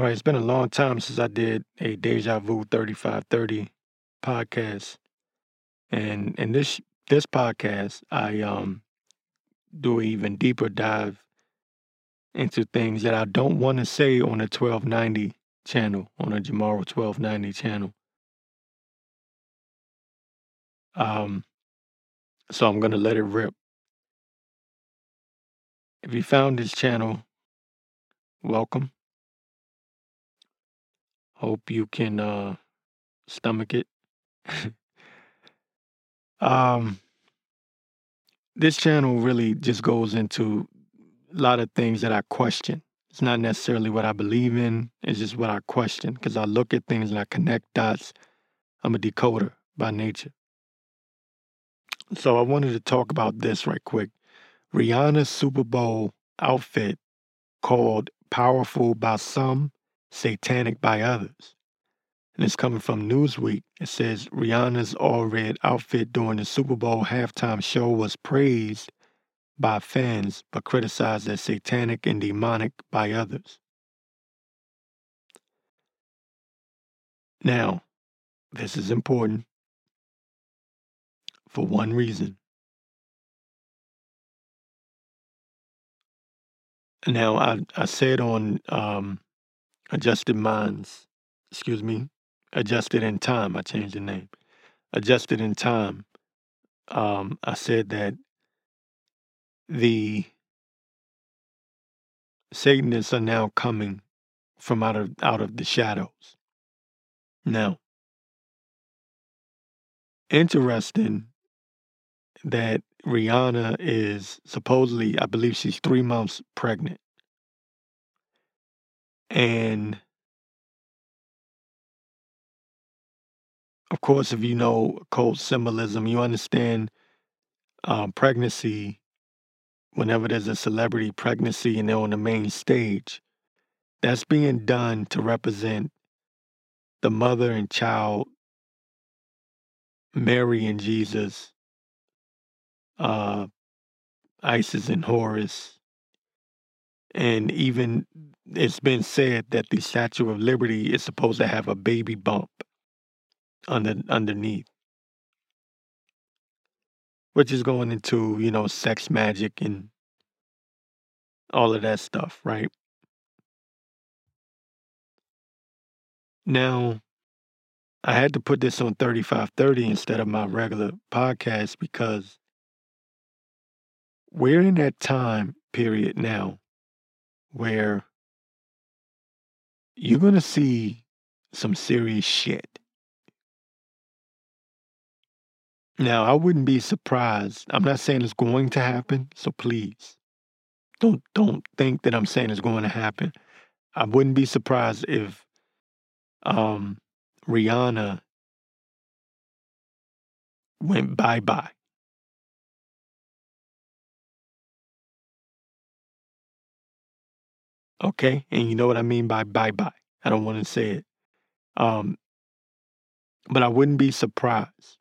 All right, it's been a long time since I did a Deja Vu 3530 podcast. And in this this podcast, I um do an even deeper dive into things that I don't want to say on the 1290 channel, on the JaMorrow 1290 channel. Um so I'm gonna let it rip. If you found this channel, welcome. Hope you can uh, stomach it. um, this channel really just goes into a lot of things that I question. It's not necessarily what I believe in, it's just what I question because I look at things and I connect dots. I'm a decoder by nature. So I wanted to talk about this right quick. Rihanna's Super Bowl outfit called Powerful by Some satanic by others. And it's coming from Newsweek. It says Rihanna's all red outfit during the Super Bowl halftime show was praised by fans but criticized as satanic and demonic by others. Now, this is important for one reason. Now, I, I said on um, Adjusted Minds, excuse me, Adjusted in Time. I changed the name. Adjusted in Time. Um, I said that the Satanists are now coming from out of out of the shadows. Now, interesting that Rihanna is supposedly, I believe she's three months pregnant. And of course, if you know occult symbolism, you understand um, pregnancy. Whenever there's a celebrity pregnancy and they're on the main stage, that's being done to represent the mother and child, Mary and Jesus, uh, Isis and Horus, and even it's been said that the Statue of Liberty is supposed to have a baby bump under underneath, which is going into you know sex magic and all of that stuff, right? Now, I had to put this on 3530 instead of my regular podcast because we're in that time period now where you're going to see some serious shit. Now, I wouldn't be surprised. I'm not saying it's going to happen, so please don't don't think that I'm saying it's going to happen. I wouldn't be surprised if um, Rihanna went bye bye Okay, and you know what I mean by bye bye. I don't want to say it. Um, but I wouldn't be surprised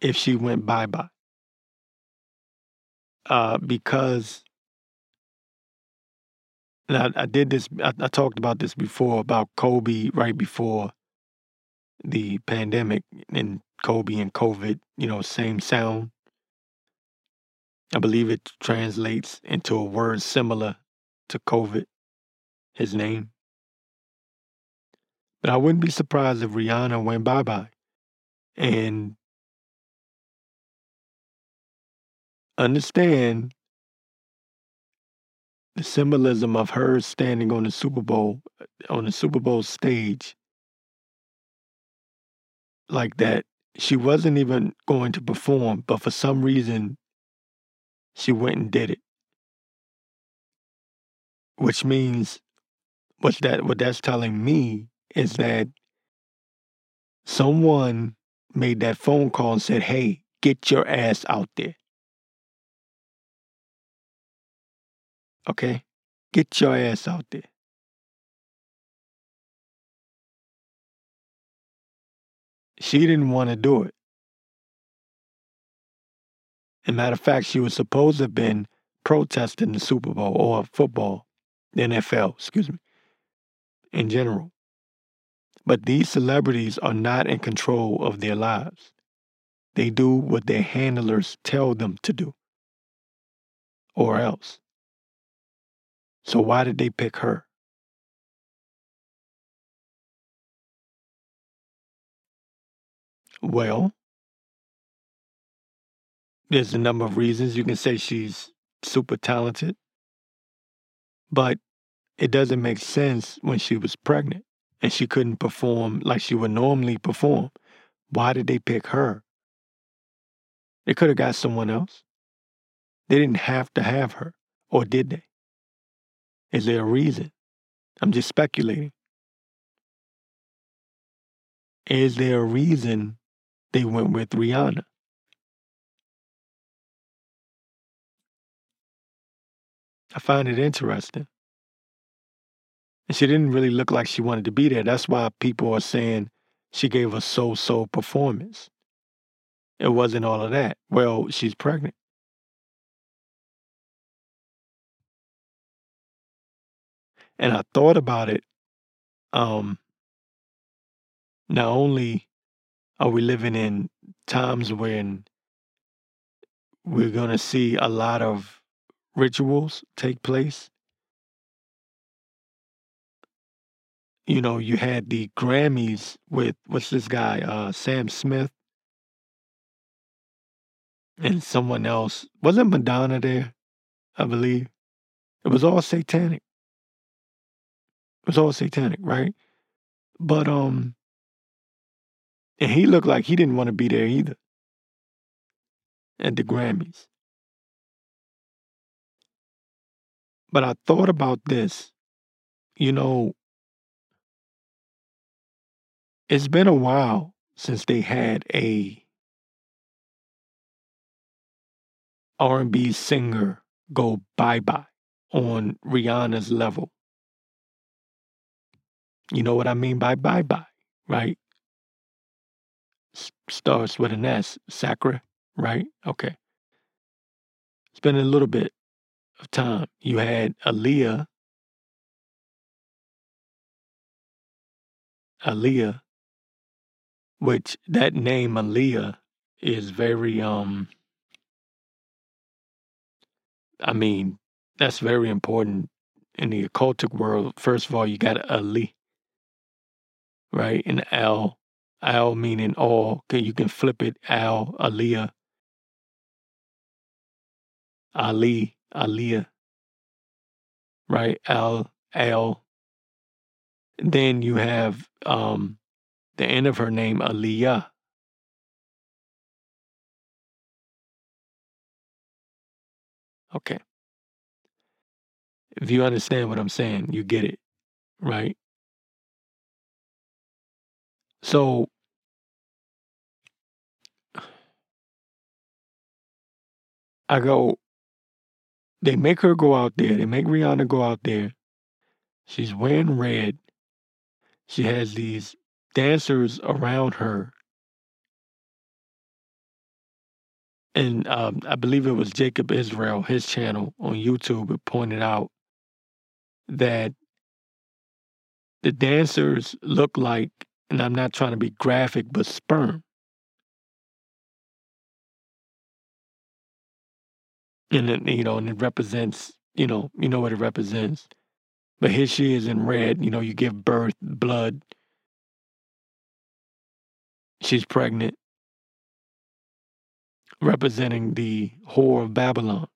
if she went bye bye. Uh, because I, I, did this, I, I talked about this before about Kobe right before the pandemic and Kobe and COVID, you know, same sound. I believe it translates into a word similar to COVID, his name. But I wouldn't be surprised if Rihanna went bye bye. And understand the symbolism of her standing on the Super Bowl, on the Super Bowl stage like that. She wasn't even going to perform, but for some reason, she went and did it which means what that what that's telling me is that someone made that phone call and said, "Hey, get your ass out there." Okay? Get your ass out there. She didn't want to do it. As a matter of fact, she was supposed to have been protesting the Super Bowl or football the NFL, excuse me. in general. But these celebrities are not in control of their lives. They do what their handlers tell them to do, or else. So, why did they pick her? Well, there's a number of reasons. You can say she's super talented, but it doesn't make sense when she was pregnant and she couldn't perform like she would normally perform. Why did they pick her? They could have got someone else. They didn't have to have her, or did they? Is there a reason? I'm just speculating. Is there a reason they went with Rihanna? I find it interesting. And she didn't really look like she wanted to be there. That's why people are saying she gave a so so performance. It wasn't all of that. Well, she's pregnant. And I thought about it. Um, not only are we living in times when we're going to see a lot of rituals take place. You know, you had the Grammys with what's this guy, uh, Sam Smith, and someone else. Wasn't Madonna there? I believe. It was all satanic. It was all satanic, right? But um and he looked like he didn't want to be there either. At the Grammys. But I thought about this. You know, it's been a while since they had a R&B singer go bye-bye on Rihanna's level. You know what I mean by bye-bye, right? S- starts with an S, Sacra, right? Okay. It's been a little bit of time. You had Aaliyah, Aaliyah, which that name Aaliyah is very um I mean, that's very important in the occultic world. First of all, you got Ali, right? And Al, Al meaning all. Okay, you can flip it Al, Aliyah, Ali, Aliyah, right? Al, Al. Then you have um, the end of her name, Aliyah. Okay. If you understand what I'm saying, you get it, right? So I go, they make her go out there. They make Rihanna go out there. She's wearing red. She has these dancers around her. And um, I believe it was Jacob Israel, his channel on YouTube, pointed out that the dancers look like, and I'm not trying to be graphic, but sperm. And it, you know, and it represents, you know, you know what it represents. But here she is in red, you know, you give birth, blood. She's pregnant, representing the whore of Babylon.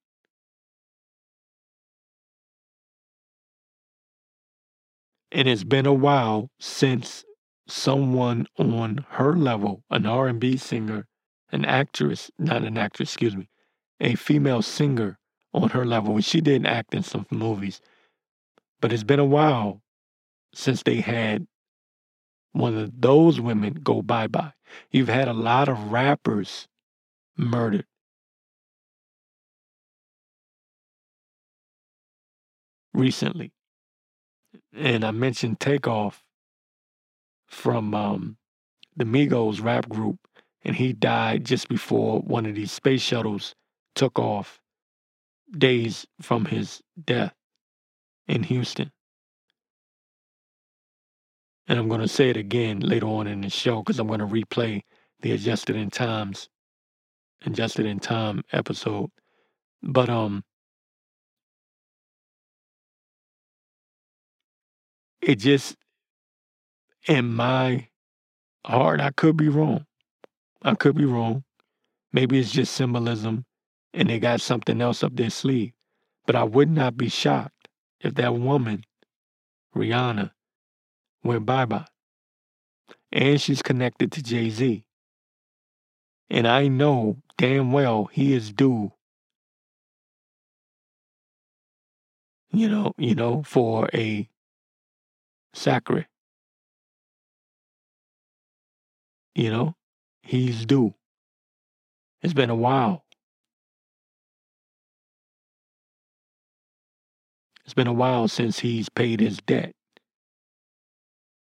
And it's been a while since someone on her level, an R&B singer, an actress, not an actress, excuse me, a female singer on her level. And she didn't act in some movies. But it's been a while since they had one of those women go bye bye. You've had a lot of rappers murdered. Recently. And I mentioned Takeoff from um, the Migos rap group, and he died just before one of these space shuttles took off days from his death in Houston. And I'm going to say it again later on in the show because I'm going to replay the Adjusted in Times, Adjusted in Time episode. But um, it just in my heart, I could be wrong. I could be wrong. Maybe it's just symbolism and they got something else up their sleeve. But I would not be shocked if that woman, Rihanna, went bye bye. And she's connected to Jay Z. And I know damn well he is due, you know, you know, for a sacre. You know, he's due. It's been a while. It's been a while since he's paid his debt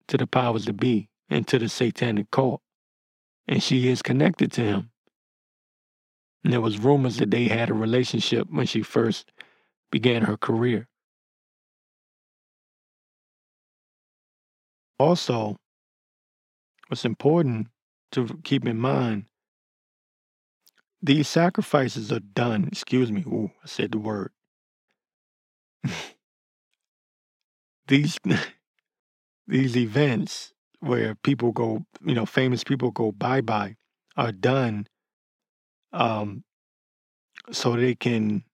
to the powers to be and to the satanic cult. And she is connected to him. And there was rumors that they had a relationship when she first began her career. Also, what's important to keep in mind these sacrifices are done. Excuse me. Ooh, I said the word. these these events where people go, you know, famous people go bye bye, are done um, so they can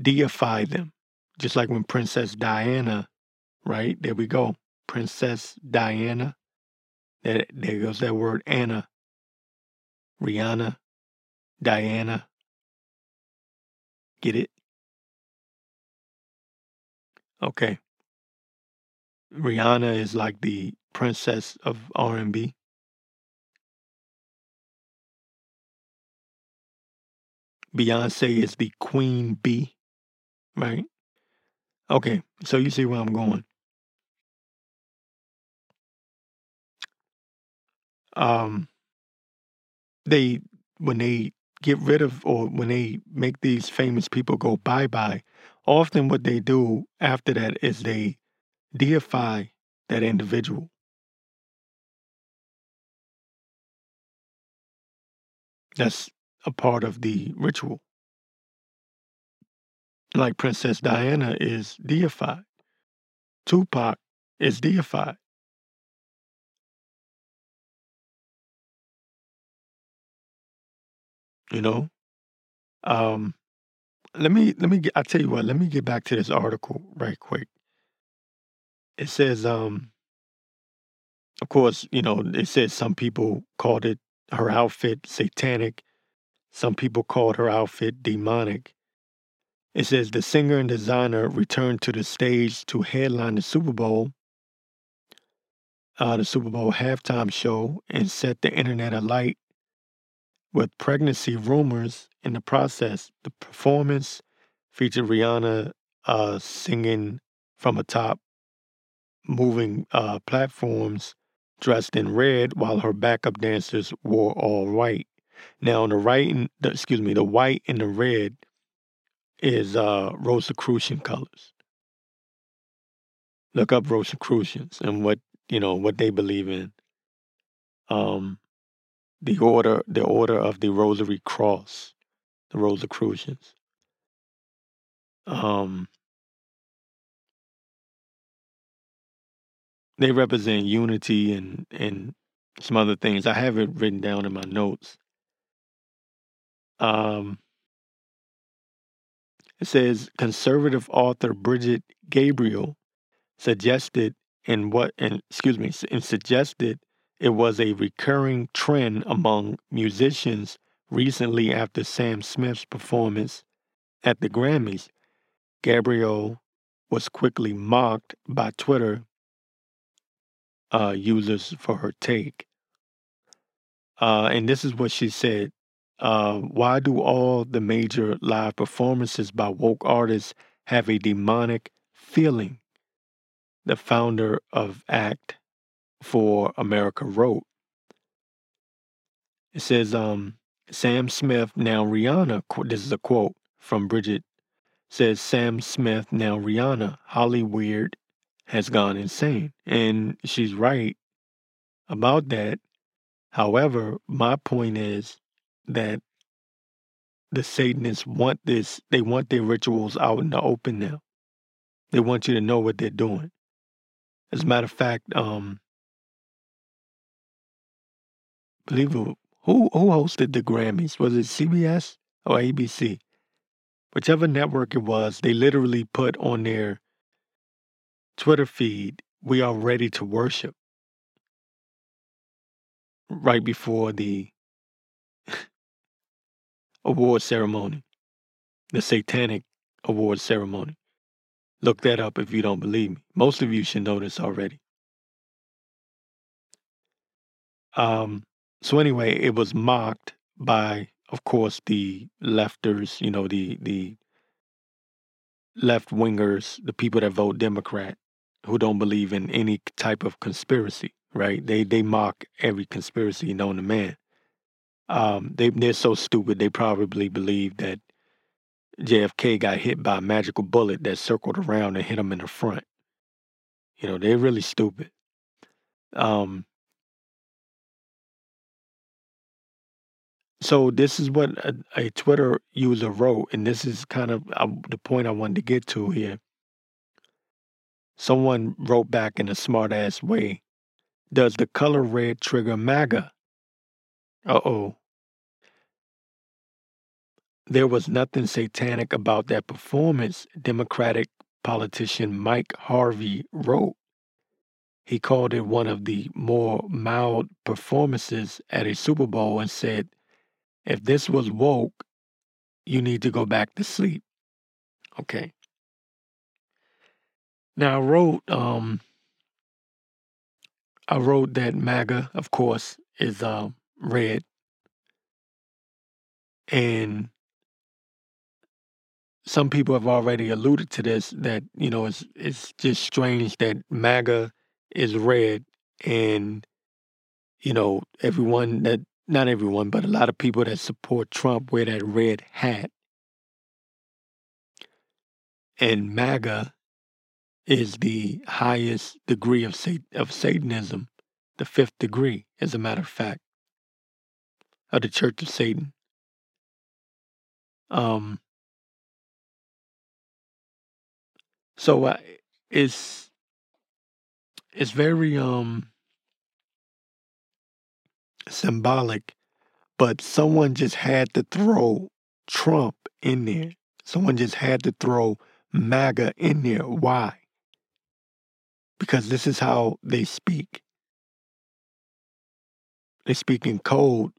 deify them. Just like when Princess Diana, right? There we go. Princess Diana. There, there goes that word Anna. Rihanna. Diana. Get it? Okay. Rihanna is like the princess of R&B. Beyonce is the queen bee, right? Okay, so you see where I'm going. Um, they when they get rid of or when they make these famous people go bye bye, often what they do after that is they deify that individual. That's a part of the ritual. Like Princess Diana is deified, Tupac is deified. You know, um, let me let me get. I tell you what. Let me get back to this article right quick. It says, um, of course, you know, it says some people called it her outfit satanic. Some people called her outfit demonic. It says the singer and designer returned to the stage to headline the Super Bowl, uh, the Super Bowl halftime show, and set the internet alight with pregnancy rumors in the process. The performance featured Rihanna uh, singing from atop moving uh, platforms dressed in red while her backup dancers wore all white. Now, on the right, the, excuse me, the white and the red is uh, Rosicrucian colors. Look up Rosicrucians and what you know what they believe in. Um, the order, the order of the Rosary Cross, the Rosicrucians. Um, they represent unity and and some other things. I have it written down in my notes. Um, it says conservative author Brigitte Gabriel suggested in what and excuse me and suggested it was a recurring trend among musicians recently after Sam Smith's performance at the Grammys. Gabriel was quickly mocked by Twitter uh, users for her take. Uh, and this is what she said uh, Why do all the major live performances by woke artists have a demonic feeling? The founder of ACT for America wrote. It says, um, Sam Smith, now Rihanna, this is a quote from Brigitte, says Sam Smith, now Rihanna, Holly Weird, has gone insane. And she's right about that. However, my point is that the Satanists want this, they want their rituals out in the open now. They want you to know what they're doing. As a matter of fact, um, believe who who hosted the Grammys? Was it CBS or ABC? Whichever network it was, they literally put on their Twitter feed, "We are ready to worship." Right before the award ceremony, the Satanic award ceremony. Look that up if you don't believe me. Most of you should know this already. Um, so anyway, it was mocked by, of course, the lefters, you know, the the left wingers, the people that vote Democrat, who don't believe in any type of conspiracy, right? They they mock every conspiracy known to man. Um, they they're so stupid they probably believe that JFK got hit by a magical bullet that circled around and hit him in the front. You know, they're really stupid. Um, so this is what a, a, Twitter user wrote, and this is kind of uh, the point I wanted to get to here. Someone wrote back in a smart ass way Does the color red trigger MAGA? Uh oh. There was nothing satanic about that performance, Democratic politician Mike Harvey wrote. He called it one of the more mild performances at a Super Bowl and said, if this was woke, you need to go back to sleep. Okay. Now I wrote um I wrote that MAGA, of course, is uh, red. And some people have already alluded to this that you know it's it's just strange that MAGA is red and you know everyone that not everyone but a lot of people that support Trump wear that red hat and MAGA is the highest degree of of Satanism, the fifth degree, as a matter of fact, of the Church of Satan. Um, So uh, it's it's very um symbolic, but someone just had to throw Trump in there. Someone just had to throw MAGA in there. Why? Because this is how they speak. They speak in code,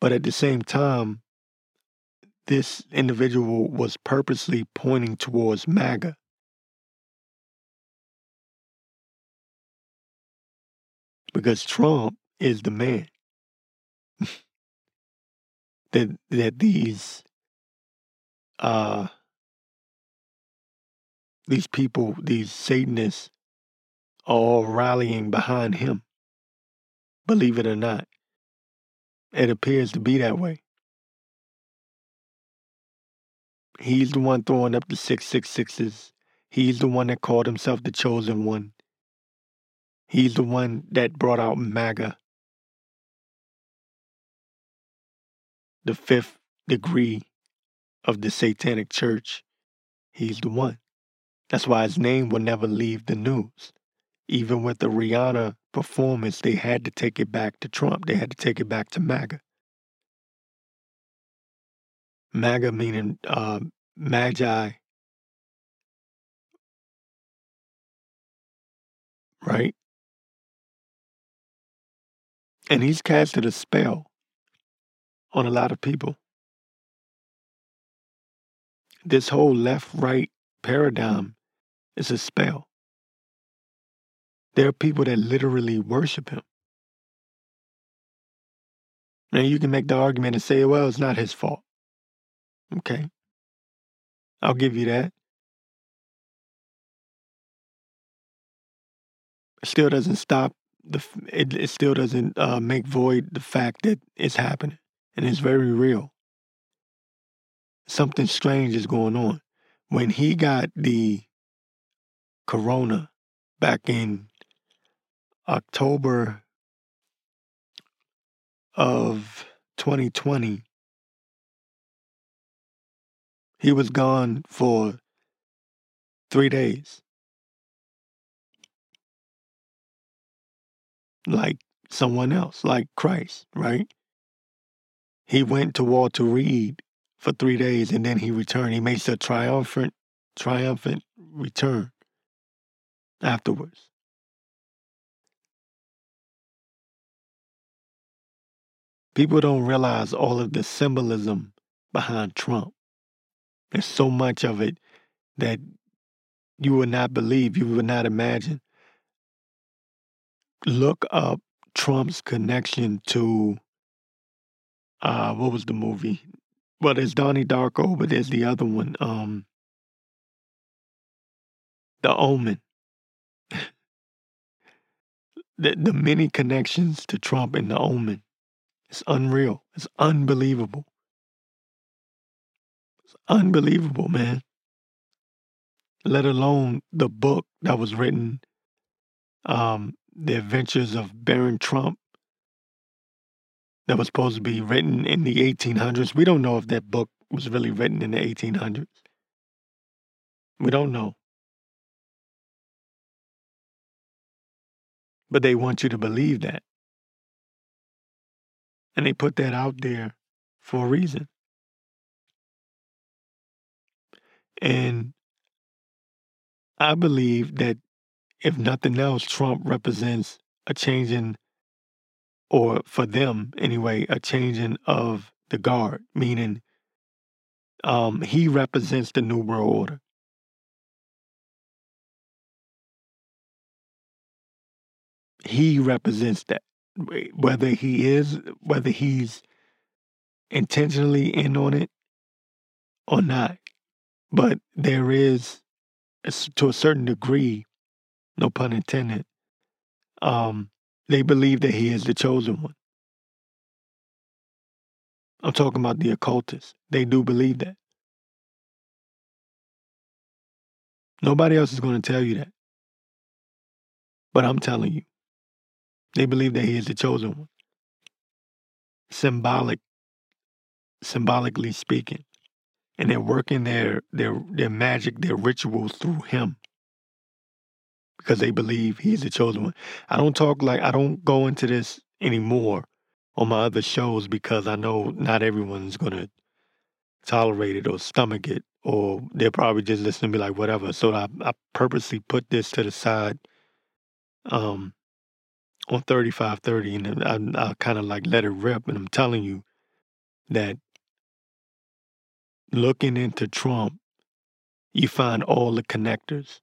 but at the same time, this individual was purposely pointing towards MAGA. Because Trump is the man. that that these uh these people, these Satanists, are all rallying behind him. Believe it or not. It appears to be that way. He's the one throwing up the 666s. He's the one that called himself the chosen one. He's the one that brought out MAGA. The fifth degree of the satanic church. He's the one. That's why his name will never leave the news. Even with the Rihanna performance, they had to take it back to Trump. They had to take it back to MAGA. MAGA meaning uh, magi, right? And he's casted a spell on a lot of people. This whole left right paradigm is a spell. There are people that literally worship him. Now, you can make the argument and say, well, it's not his fault. Okay. I'll give you that. It still doesn't stop the. It, it still doesn't uh, make void the fact that it's happening and it's very real. Something strange is going on. When he got the Corona back in October of 2020. He was gone for three days. Like someone else, like Christ, right? He went to Walter Reed for three days and then he returned. He makes a triumphant, triumphant return afterwards. People don't realize all of the symbolism behind Trump. There's so much of it that you would not believe, you would not imagine. Look up Trump's connection to uh what was the movie? Well, there's Donnie Darko, but there's the other one, um The Omen. the the many connections to Trump and The Omen. It's unreal. It's unbelievable. It's unbelievable, man. Let alone the book that was written, um, The Adventures of Baron Trump, that was supposed to be written in the 1800s. We don't know if that book was really written in the 1800s. We don't know. But they want you to believe that. And they put that out there for a reason. And I believe that if nothing else, Trump represents a changing, or for them anyway, a changing of the guard, meaning um, he represents the New World Order. He represents that whether he is, whether he's intentionally in on it or not. But there is, to a certain degree, no pun intended, um, they believe that he is the chosen one. I'm talking about the occultists. They do believe that. Nobody else is going to tell you that. But I'm telling you. They believe that he is the chosen one. Symbolic, symbolically speaking. And they're working their their their magic, their rituals through him. Because they believe he's the chosen one. I don't talk like I don't go into this anymore on my other shows because I know not everyone's gonna tolerate it or stomach it or they'll probably just listen to me like whatever. So I, I purposely put this to the side um on 3530 and I, I kind of like let it rip. And I'm telling you that looking into Trump, you find all the connectors.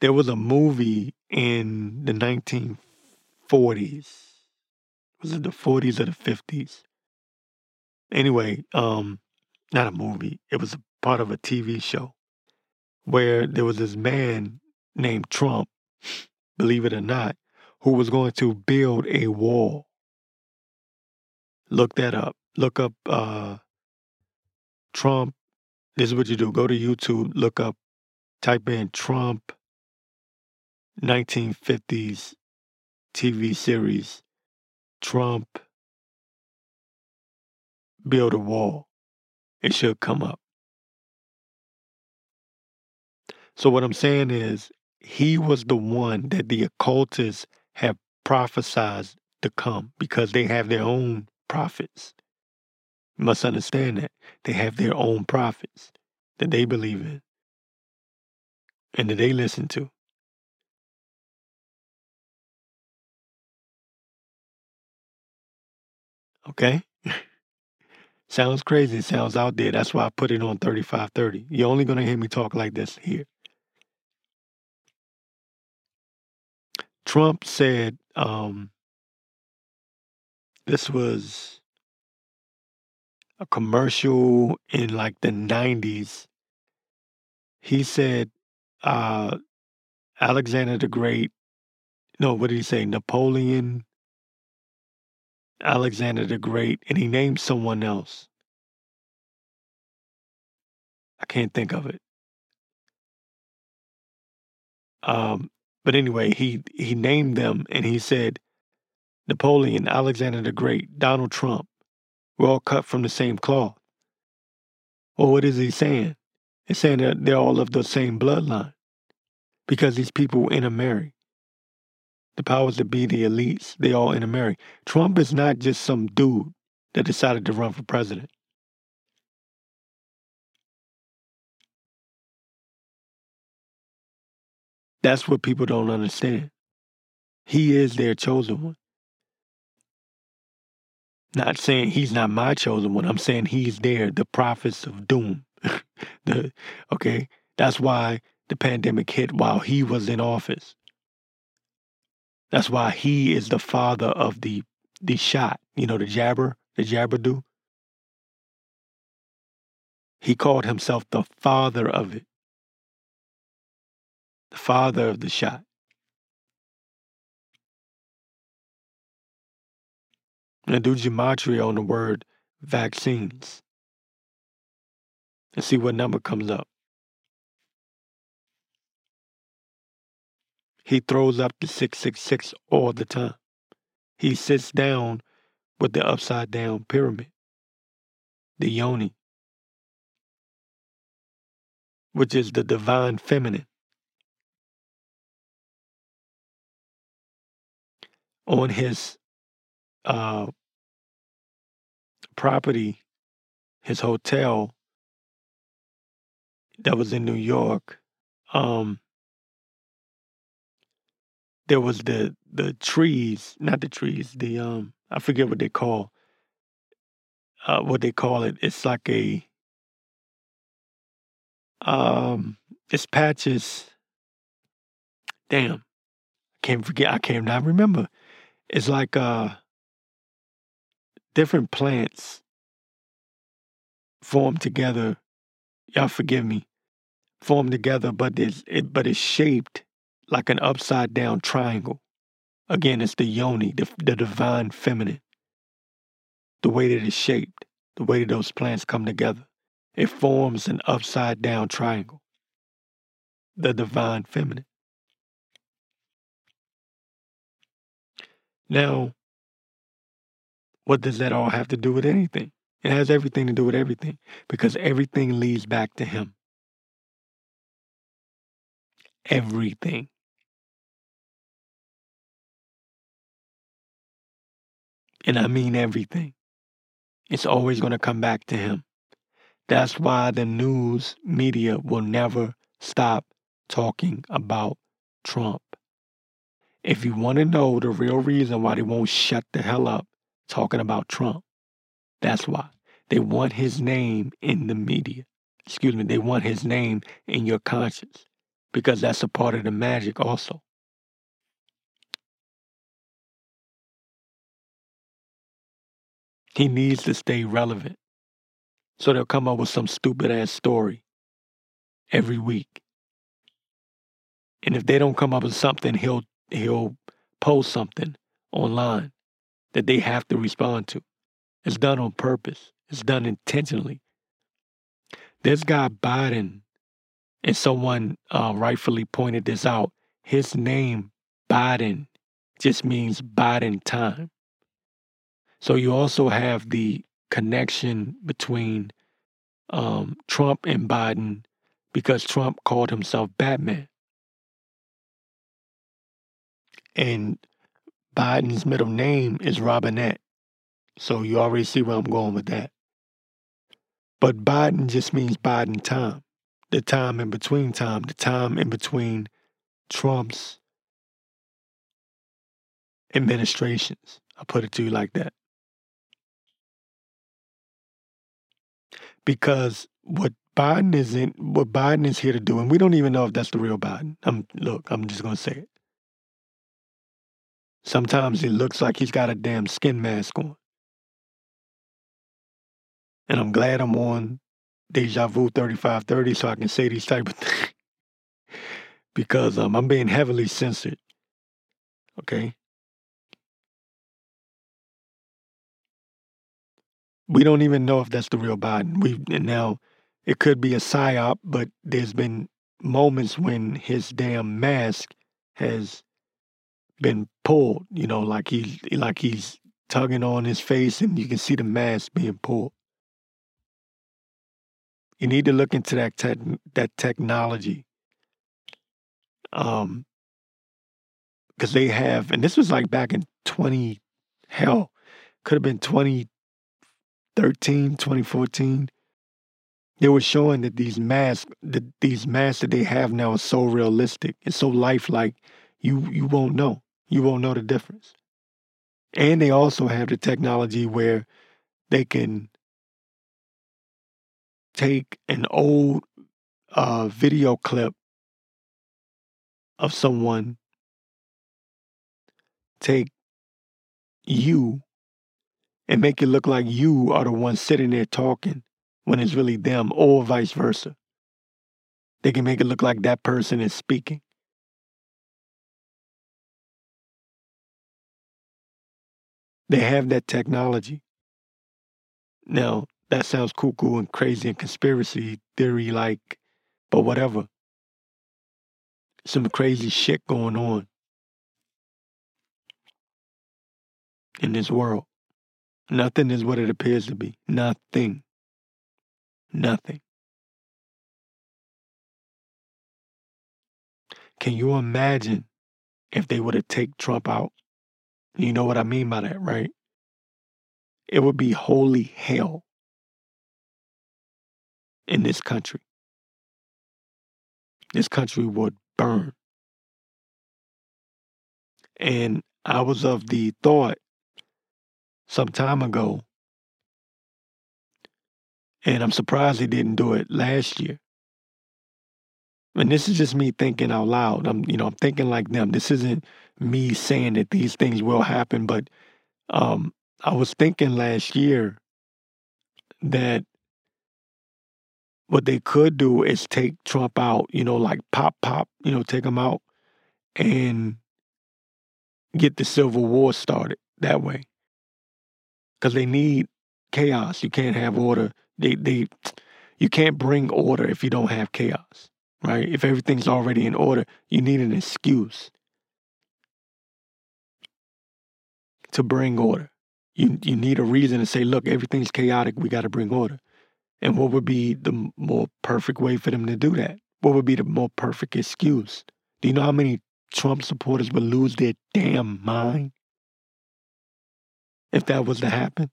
There was a movie in the 1940s. Was it the 40s or the 50s? Anyway, um, not a movie. It was a part of a TV show where there was this man named Trump, believe it or not, who was going to build a wall. Look that up. Look up uh, Trump. This is what you do. Go to YouTube, look up, type in Trump 1950s TV series, Trump build a wall. It should come up. So, what I'm saying is, he was the one that the occultists have prophesied to come because they have their own prophets. You must understand that. They have their own prophets that they believe in and that they listen to. Okay? sounds crazy. Sounds out there. That's why I put it on 3530. You're only going to hear me talk like this here. Trump said um, this was a commercial in like the 90s. He said uh, Alexander the Great, no, what did he say? Napoleon, Alexander the Great, and he named someone else. I can't think of it. Um, but anyway, he he named them and he said Napoleon, Alexander the Great, Donald Trump, we're all cut from the same cloth. Well, what is he saying? He's saying that they're all of the same bloodline because these people intermarry. The powers that be, the elites, they all intermarry. Trump is not just some dude that decided to run for president. That's what people don't understand. He is their chosen one. Not saying he's not my chosen one. I'm saying he's there, the prophets of doom. the okay, that's why the pandemic hit while he was in office. That's why he is the father of the the shot. You know, the jabber, the jabber do. He called himself the father of it. The father of the shot. And do gematria on the word vaccines and see what number comes up. He throws up the 666 all the time. He sits down with the upside down pyramid, the yoni, which is the divine feminine. On his uh, property, his hotel that was in New York, um, there was the the trees, not the trees, the um, I forget what they call, uh, what they call it. It's like a um, it's patches. Damn, I can't forget. I can't not remember. It's like uh, different plants form together. Y'all forgive me. Form together, but it's it, but it's shaped like an upside down triangle. Again, it's the yoni, the, the divine feminine. The way that it's shaped, the way that those plants come together, it forms an upside down triangle. The divine feminine. Now, what does that all have to do with anything? It has everything to do with everything because everything leads back to Him. Everything. And I mean everything. It's always going to come back to him. That's why the news media will never stop talking about Trump. If you want to know the real reason why they won't shut the hell up talking about Trump, that's why. They want his name in the media. Excuse me, they want his name in your conscience because that's a part of the magic also. He needs to stay relevant. So they'll come up with some stupid ass story every week. And if they don't come up with something, he'll he'll post something online that they have to respond to. It's done on purpose. It's done intentionally. This guy Biden, and someone uh, rightfully pointed this out. His name Biden just means Biden time. So you also have the connection between um, Trump and Biden because Trump called himself Batman. And Biden's middle name is Robinette. So you already see where I'm going with that. But Biden just means Biden time, the time in between time, the time in between Trump's administrations. I put it to you like that. Because what Biden is in, what Biden is here to do, and we don't even know if that's the real Biden. I'm look, I'm just gonna say it. Sometimes it looks like he's got a damn skin mask on. And I'm glad I'm on Deja Vu 3530 so I can say these type of things. because um, I'm being heavily censored. Okay? We don't even know if that's the real Biden. We now it could be a psyop, but there's been moments when his damn mask has been pulled, you know, like he's like he's tugging on his face and you can see the mask being pulled. You need to look into that te- that technology. Um because they have and this was like back in 20 hell could have been 2013 2014 they were showing that these masks that these masks that they have now are so realistic it's so lifelike you you won't know. You won't know the difference. And they also have the technology where they can take an old uh, video clip of someone, take you, and make it look like you are the one sitting there talking when it's really them, or vice versa. They can make it look like that person is speaking. They have that technology. Now, that sounds cuckoo and crazy and conspiracy theory like, but whatever. Some crazy shit going on in this world. Nothing is what it appears to be. Nothing. Nothing. Can you imagine if they were to take Trump out? You know what I mean by that, right? It would be holy hell in this country. This country would burn. And I was of the thought some time ago, and I'm surprised he didn't do it last year. And this is just me thinking out loud. I'm, you know, I'm thinking like them. This isn't me saying that these things will happen, but um, I was thinking last year that what they could do is take Trump out, you know, like pop, pop, you know, take him out and get the civil war started that way. Because they need chaos. You can't have order. They, they, you can't bring order if you don't have chaos, right? If everything's already in order, you need an excuse to bring order. You, you need a reason to say, look, everything's chaotic. We got to bring order. And what would be the more perfect way for them to do that? What would be the more perfect excuse? Do you know how many Trump supporters would lose their damn mind if that was to happen?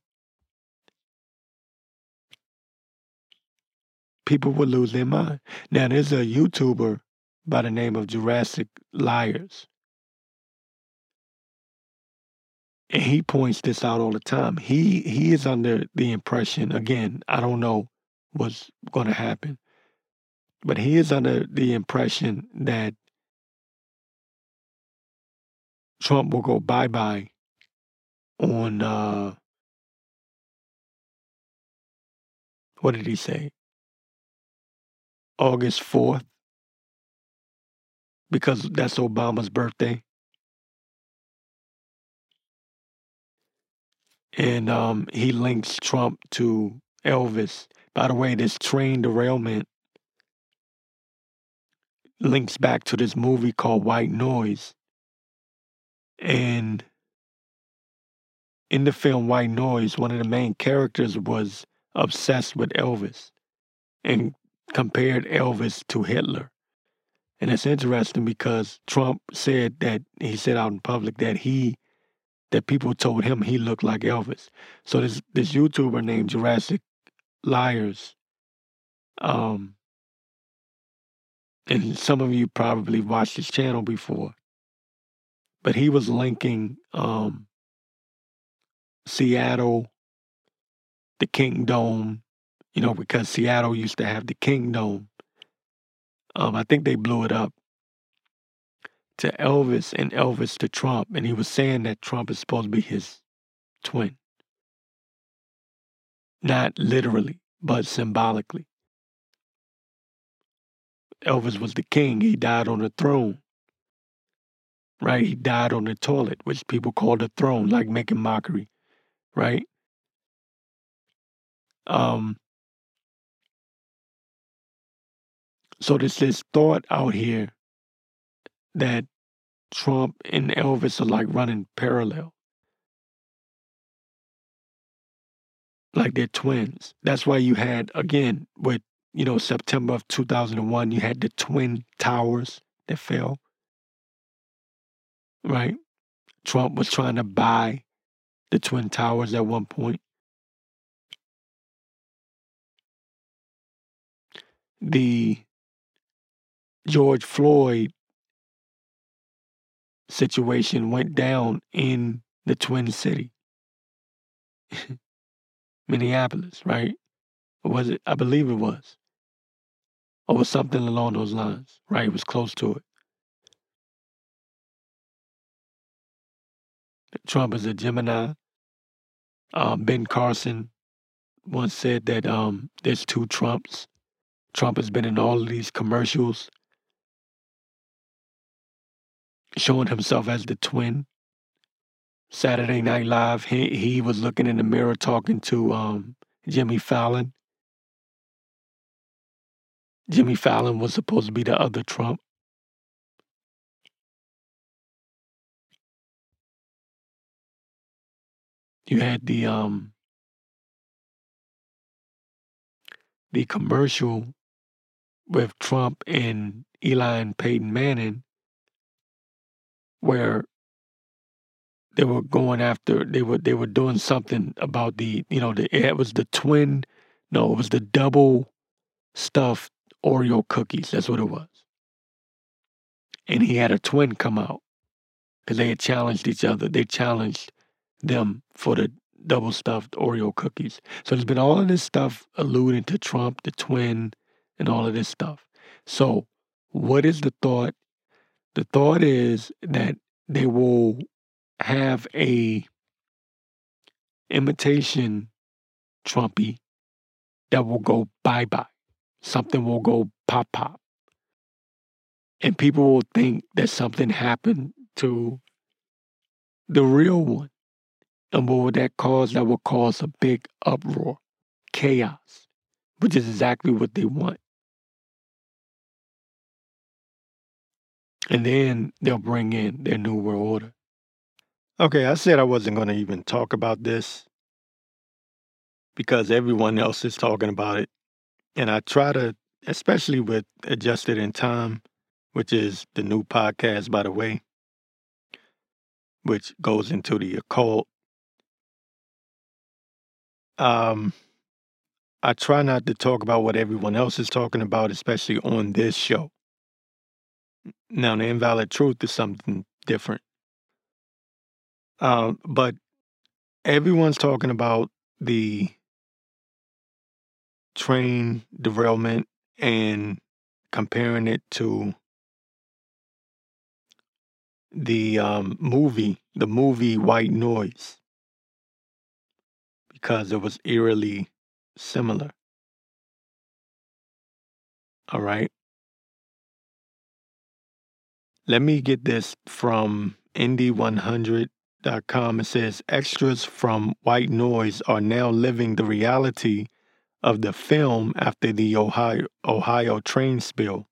People would lose their mind. Now, there's a YouTuber by the name of Jurassic Liars. And he points this out all the time. He he is under the impression, again, I don't know what's going to happen. But he is under the impression that Trump will go bye bye on, uh, what did he say? August 4th, because that's Obama's birthday. And um, he links Trump to Elvis by the way, this train derailment links back to this movie called White Noise. And in the film White Noise, one of the main characters was obsessed with Elvis and compared Elvis to Hitler. And it's interesting because Trump said that he said out in public that he that people told him he looked like Elvis. So this this YouTuber named Jurassic liars. Um, and some of you probably watched his channel before, but he was linking um, Seattle, the Kingdome, you know, because Seattle used to have the Kingdome. Um, I think they blew it up to Elvis and Elvis to Trump, and he was saying that Trump is supposed to be his twin. Not literally, but symbolically. Elvis was the king. He died on the throne. Right? He died on the toilet, which people call the throne, like making mockery. Right? Um So there's this thought out here that Trump and Elvis are like running parallel. Like they're twins. That's why you had, again, with, you know, September of 2001, you had the Twin Towers that fell. Right? Trump was trying to buy the Twin Towers at one point. The George Floyd situation went down in the Twin City, Minneapolis, right? Or was it? I believe it was. Or was something along those lines, right? It was close to it. Trump is a Gemini. Um, ben Carson once said that um, there's two Trumps. Trump has been in all of these commercials showing himself as the twin. Saturday Night Live, he, he was looking in the mirror talking to um, Jimmy Fallon. Jimmy Fallon was supposed to be the other Trump. You had the um the commercial with Trump and Eli and Peyton Manning where they were going after they were they were doing something about the you know the it was the twin no it was the double stuffed Oreo cookies that's what it was. And he had a twin come out because they had challenged each other they challenged them for the double stuffed Oreo cookies so there's been all of this stuff alluding to Trump the twin and all of this stuff so what is the thought the thought is that they will have a imitation Trumpy that will go bye bye. Something will go pop pop. And people will think that something happened to the real one. And what would that cause? That will cause a big uproar, chaos, which is exactly what they want. And then they'll bring in their new world order. Okay, I said I wasn't going to even talk about this because everyone else is talking about it. And I try to, especially with Adjusted in Time, which is the new podcast, by the way, which goes into the occult. Um, I try not to talk about what everyone else is talking about, especially on this show. Now, the invalid truth is something different. Uh, but everyone's talking about the train derailment and comparing it to the um, movie, the movie White Noise, because it was eerily similar. All right. Let me get this from Indy100.com. It says extras from White Noise are now living the reality of the film after the Ohio, Ohio train spill.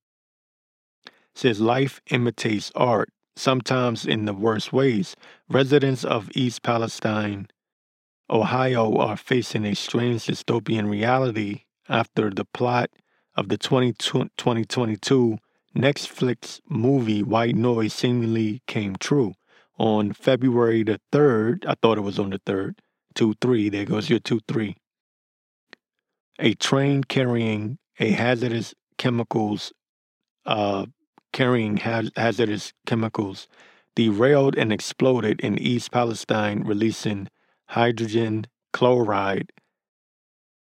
It says life imitates art, sometimes in the worst ways. Residents of East Palestine, Ohio are facing a strange dystopian reality after the plot of the 2022 Netflix movie White Noise seemingly came true. On February the 3rd, I thought it was on the 3rd, 2 3, there goes your 2 3. A train carrying a hazardous chemicals, uh, carrying hazardous chemicals, derailed and exploded in East Palestine, releasing hydrogen chloride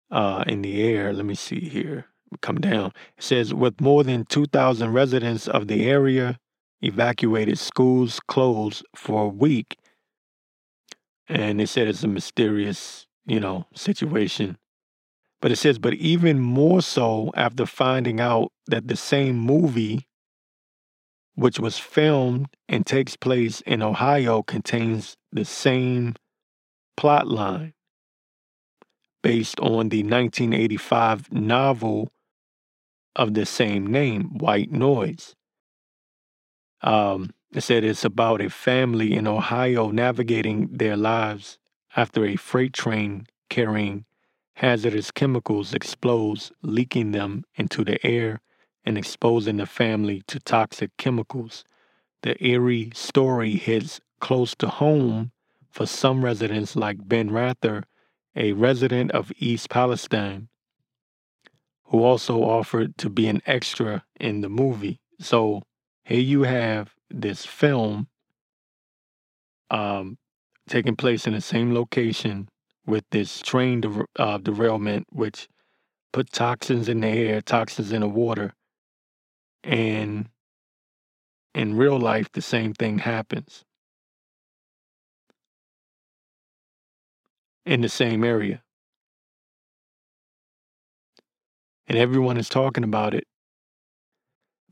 uh, in the air. Let me see here come down. It says, with more than 2,000 residents of the area evacuated, schools closed for a week. And they said it's a mysterious, you know, situation. But it says, but even more so after finding out that the same movie, which was filmed and takes place in Ohio, contains the same plot line based on the 1985 novel of the same name, White Noise. Um, it said it's about a family in Ohio navigating their lives after a freight train carrying hazardous chemicals explodes, leaking them into the air and exposing the family to toxic chemicals. The eerie story hits close to home for some residents like Ben Rather, a resident of East Palestine, who also offered to be an extra in the movie. So here you have this film um, taking place in the same location with this train der- uh, derailment, which put toxins in the air, toxins in the water, and in real life, the same thing happens in the same area. And everyone is talking about it.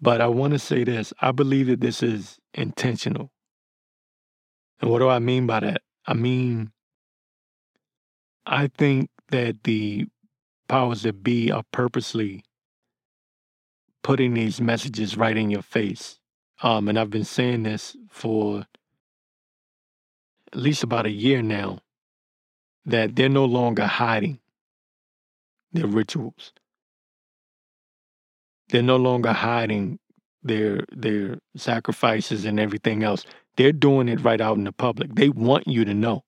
But I want to say this I believe that this is intentional. And what do I mean by that? I mean, I think that the powers that be are purposely putting these messages right in your face. Um, and I've been saying this for at least about a year now that they're no longer hiding their rituals. They're no longer hiding their their sacrifices and everything else. They're doing it right out in the public. They want you to know.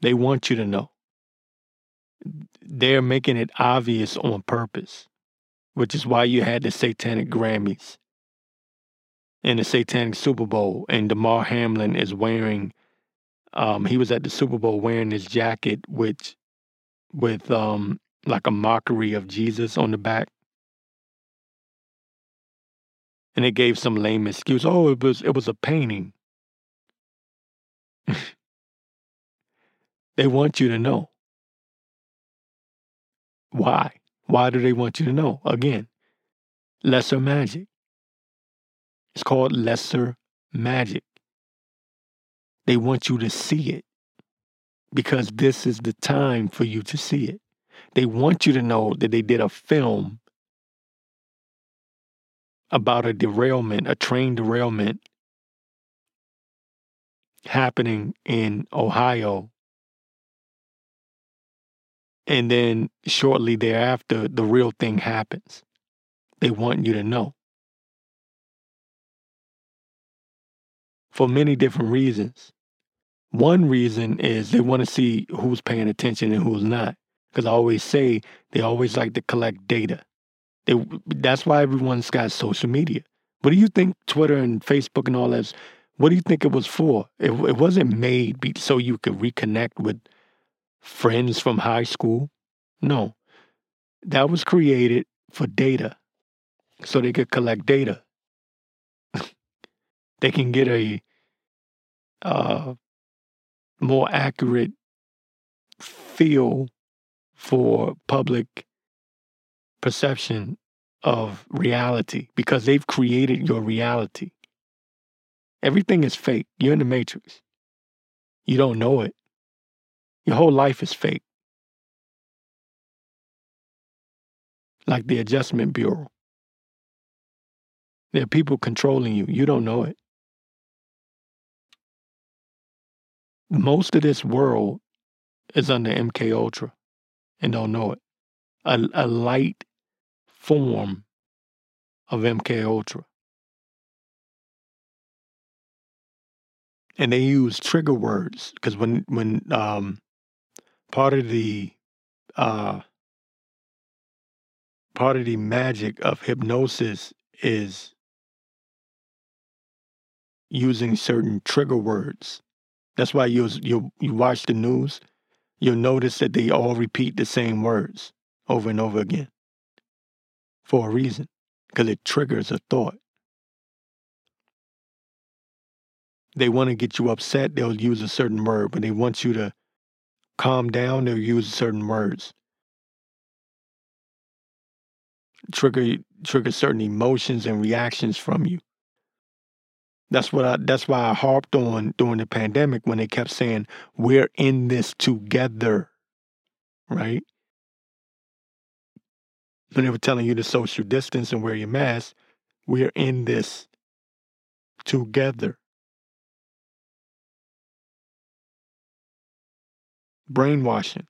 They want you to know. They're making it obvious on purpose, which is why you had the Satanic Grammys and the Satanic Super Bowl, and Damar Hamlin is wearing. Um, he was at the Super Bowl wearing his jacket, which with um like a mockery of Jesus on the back. And it gave some lame excuse. Oh, it was it was a painting. they want you to know. Why? Why do they want you to know? Again, lesser magic. It's called lesser magic. They want you to see it because this is the time for you to see it. They want you to know that they did a film about a derailment, a train derailment happening in Ohio. And then shortly thereafter, the real thing happens. They want you to know. For many different reasons. One reason is they want to see who's paying attention and who's not. Because I always say they always like to collect data. They, that's why everyone's got social media. What do you think Twitter and Facebook and all that? What do you think it was for? It, it wasn't made so you could reconnect with friends from high school. No, that was created for data, so they could collect data. They can get a uh, more accurate feel for public perception of reality because they've created your reality. Everything is fake. You're in the matrix. You don't know it. Your whole life is fake. Like the Adjustment Bureau. There are people controlling you. You don't know it. Most of this world is under MK Ultra and don't know it. A, a light form of MK Ultra. And they use trigger words because when when um, part of the uh, part of the magic of hypnosis is using certain trigger words. That's why you you you watch the news you'll notice that they all repeat the same words over and over again for a reason, because it triggers a thought. They want to get you upset, they'll use a certain word. When they want you to calm down, they'll use certain words. Trigger trigger certain emotions and reactions from you. That's what I that's why I harped on during the pandemic when they kept saying, We're in this together. Right? when they were telling you to social distance and wear your mask, we're in this together. Brainwashing.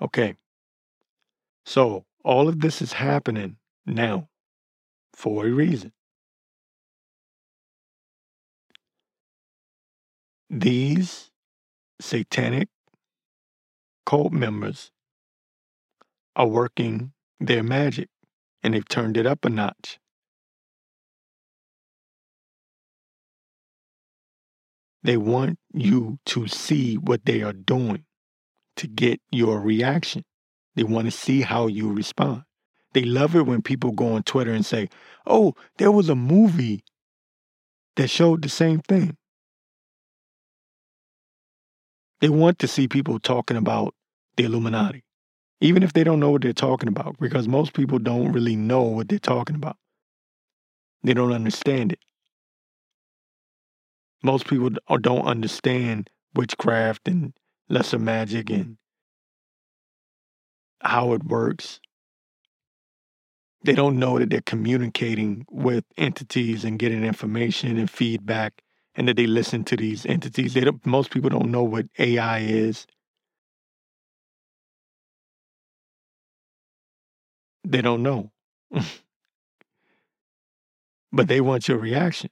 Okay. So all of this is happening now for a reason. These satanic cult members are working their magic and they've turned it up a notch. They want you to see what they are doing to get your reaction. They want to see how you respond. They love it when people go on Twitter and say, oh, there was a movie that showed the same thing. They want to see people talking about the Illuminati, even if they don't know what they're talking about, because most people don't really know what they're talking about. They don't understand it. Most people uh, don't understand witchcraft and lesser magic and how it works. They don't know that they're communicating with entities and getting information and feedback, and that they listen to these entities. They don't, most people don't know what AI is. They don't know. but they want your reaction.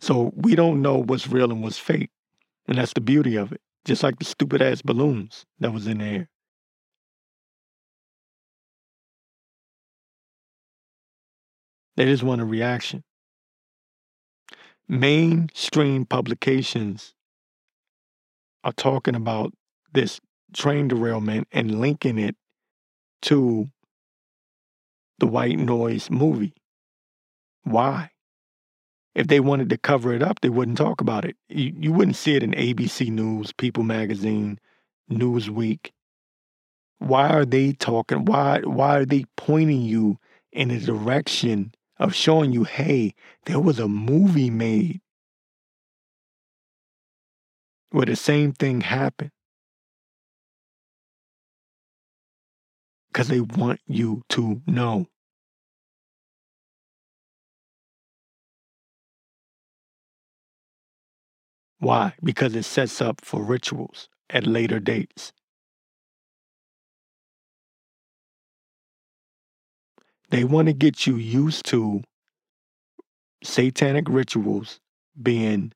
So we don't know what's real and what's fake. And that's the beauty of it. Just like the stupid ass balloons that was in the air. They just want a reaction. Mainstream publications are talking about this train derailment and linking it to the white noise movie. Why? If they wanted to cover it up, they wouldn't talk about it. You, you wouldn't see it in ABC News, People Magazine, Newsweek. Why are they talking? Why why are they pointing you in a direction of showing you, hey, there was a movie made where the same thing happened? Because they want you to know. Why? Because it sets up for rituals at later dates. They want to get you used to satanic rituals being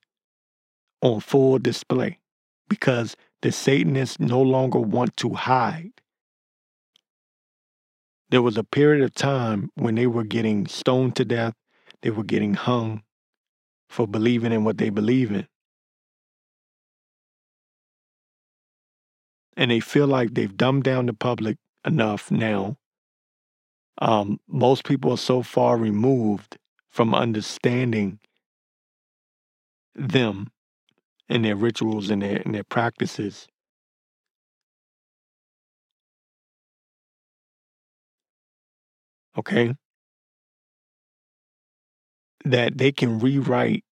on full display because the Satanists no longer want to hide. There was a period of time when they were getting stoned to death, they were getting hung for believing in what they believe in. And they feel like they've dumbed down the public enough now. Um, most people are so far removed from understanding them and their rituals and their and their practices. Okay? That they can rewrite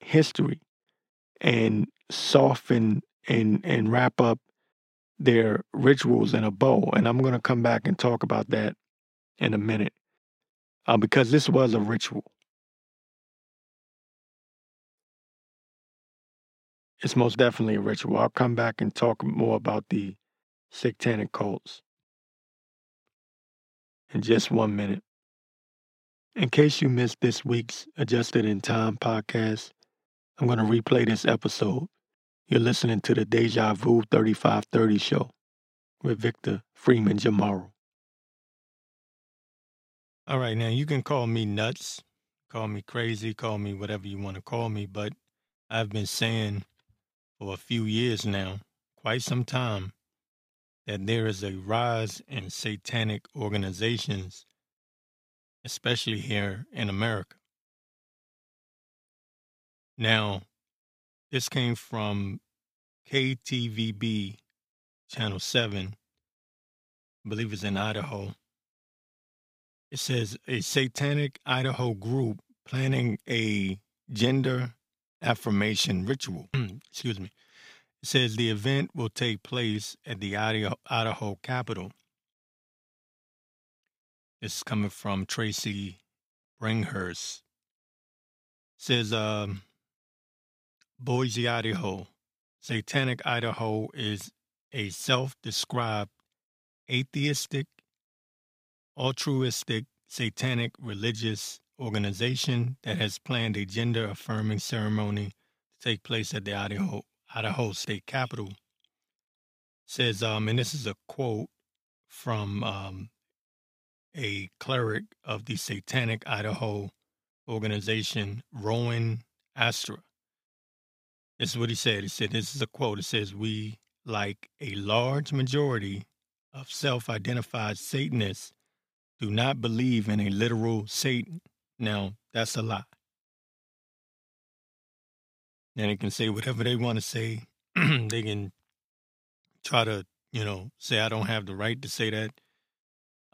history and soften and and wrap up their rituals in a bow. And I'm going to come back and talk about that in a minute uh, because this was a ritual. It's most definitely a ritual. I'll come back and talk more about the satanic cults in just one minute. In case you missed this week's Adjusted in Time podcast, I'm going to replay this episode you're listening to the Dejavu 3530 show with Victor Freeman JaMorrow. All right, now you can call me nuts, call me crazy, call me whatever you want to call me, but I've been saying for a few years now, quite some time, that there is a rise in satanic organizations, especially here in America. Now, this came from KTVB Channel 7. I believe it's in Idaho. It says a satanic Idaho group planning a gender affirmation ritual. Excuse me. It says the event will take place at the Idaho, Idaho Capitol. This is coming from Tracy Bringhurst. It says um, Boise, Idaho. Satanic Idaho is a self-described atheistic, altruistic, satanic religious organization that has planned a gender affirming ceremony to take place at the Idaho, Idaho State Capitol. Says, um, and this is a quote from um, a cleric of the Satanic Idaho organization, Rowan Astra. This is what he said. He said, This is a quote. It says, We, like a large majority of self identified Satanists, do not believe in a literal Satan. Now, that's a lie. And they can say whatever they want to say. they can try to, you know, say I don't have the right to say that.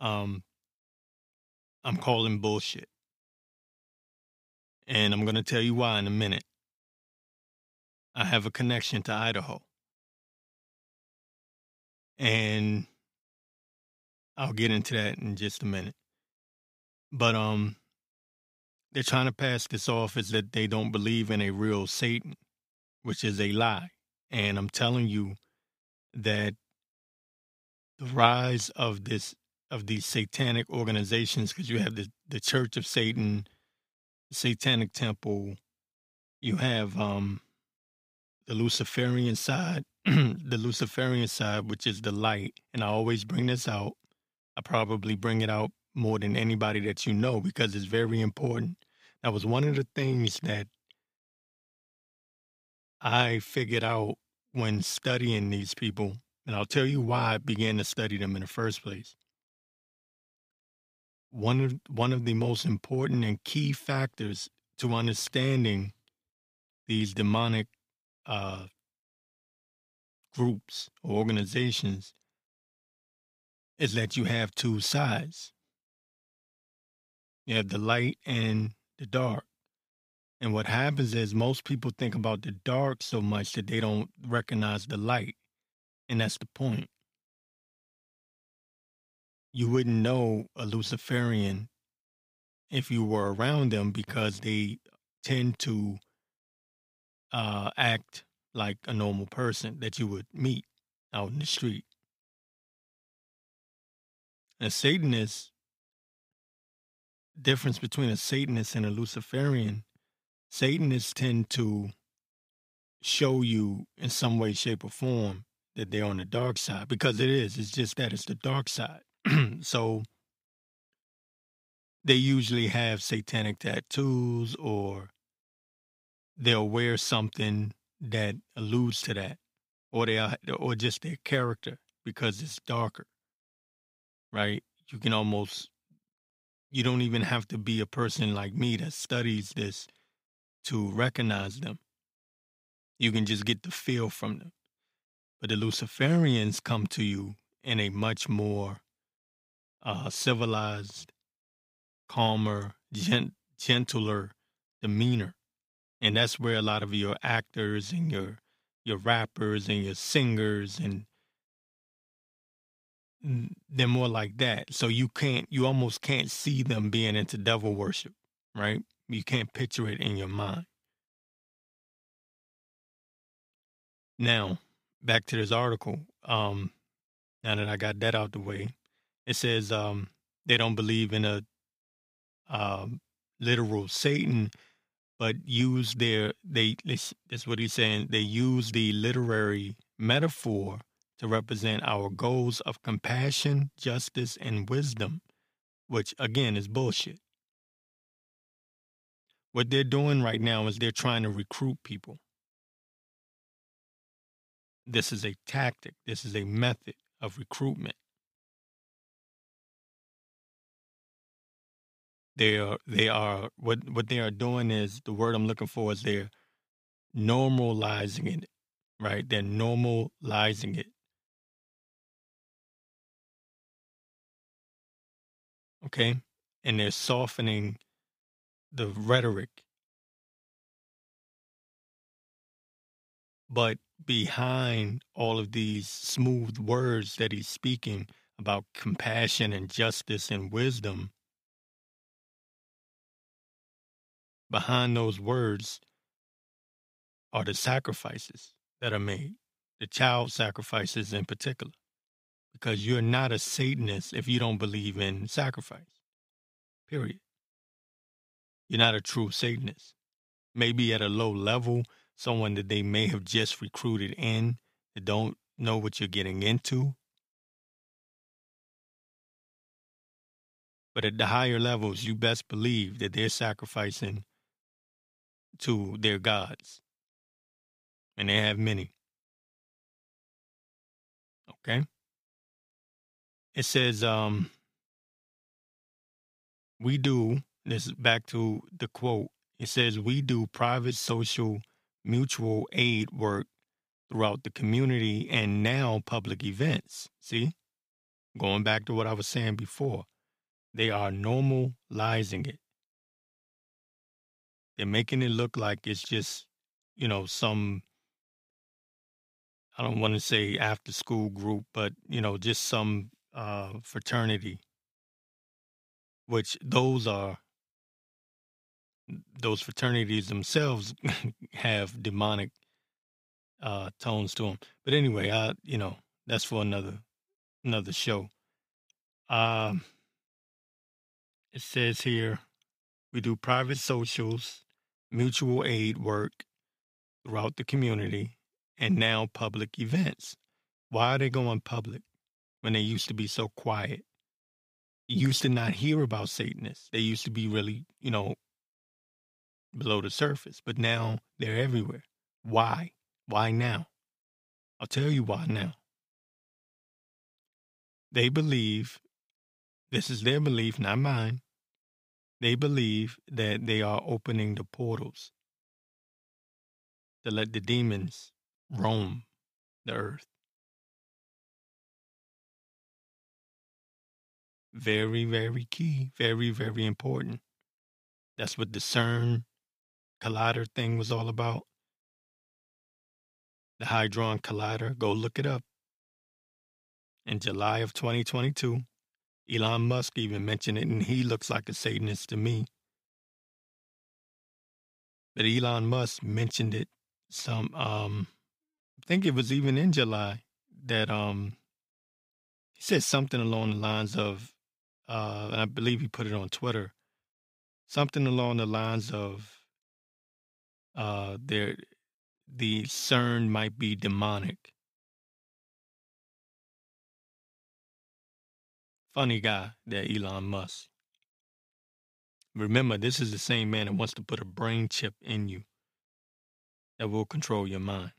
Um, I'm calling bullshit. And I'm going to tell you why in a minute. I have a connection to Idaho. And I'll get into that in just a minute. But um they're trying to pass this off as that they don't believe in a real Satan, which is a lie. And I'm telling you that the rise of this of these satanic organizations, because you have the, the Church of Satan, Satanic Temple, you have um the Luciferian side, the Luciferian side, which is the light, and I always bring this out. I probably bring it out more than anybody that you know because it's very important. That was one of the things that I figured out when studying these people, and I'll tell you why I began to study them in the first place. One of one of the most important and key factors to understanding these demonic uh, groups or organizations is that you have two sides. You have the light and the dark. And what happens is most people think about the dark so much that they don't recognize the light. And that's the point. You wouldn't know a Luciferian if you were around them because they tend to uh, act like a normal person that you would meet out in the street. A Satanist, difference between a Satanist and a Luciferian, Satanists tend to show you in some way, shape, or form that they're on the dark side because it is. It's just that it's the dark side. so they usually have satanic tattoos or they'll wear something that alludes to that, or they are, or just their character because it's darker, right? You can almost, you don't even have to be a person like me that studies this to recognize them. You can just get the feel from them. But the Luciferians come to you in a much more uh, civilized, calmer, gent- gentler demeanor and that's where a lot of your actors and your your rappers and your singers and they're more like that. So you can't, you almost can't see them being into devil worship, right? You can't picture it in your mind. Now, back to this article. Um, now that I got that out the way, it says um, they don't believe in a um, literal Satan but use their they this, is what he's saying they use the literary metaphor to represent our goals of compassion justice and wisdom which again is bullshit. What they're doing right now is they're trying to recruit people. This is a tactic. This is a method of recruitment they are they are what what they are doing is the word I'm looking for is they're normalizing it, right? They're normalizing it. Okay? And they're softening the rhetoric. But behind all of these smooth words that he's speaking about compassion and justice and wisdom, behind those words are the sacrifices that are made, the child sacrifices in particular, because you're not a Satanist if you don't believe in sacrifice, period. You're not a true Satanist. Maybe at a low level, someone that they may have just recruited in that don't know what you're getting into. But at the higher levels, you best believe that they're sacrificing to their gods. And they have many. Okay? It says, um, we do, this is back to the quote. It says, we do private social mutual aid work throughout the community and now public events. See? Going back to what I was saying before, they are normalizing it. They're making it look like it's just, you know, some, I don't want to say after school group, but, you know, just some uh, fraternity, which those are, those fraternities themselves have demonic uh, tones to them. But anyway, I, you know, that's for another, another show. Um, it says here, we do private socials, mutual aid work throughout the community, and now public events. Why are they going public when they used to be so quiet? You used to not hear about Satanists. They used to be really, you know, below the surface, but now they're everywhere. Why? Why now? I'll tell you why now. They believe, this is their belief, not mine, they believe that they are opening the portals to let the demons roam the earth. Very, very key. Very, very important. That's what the CERN collider thing was all about. The Hadron Collider. Go look it up. In July of 2022, Elon Musk even mentioned it, and he looks like a Satanist to me. But Elon Musk mentioned it some um I think it was even in July that um he said something along the lines of uh I believe he put it on Twitter. Something along the lines of uh there the CERN might be demonic. Funny guy, that Elon Musk. Remember, this is the same man that wants to put a brain chip in you that will control your mind,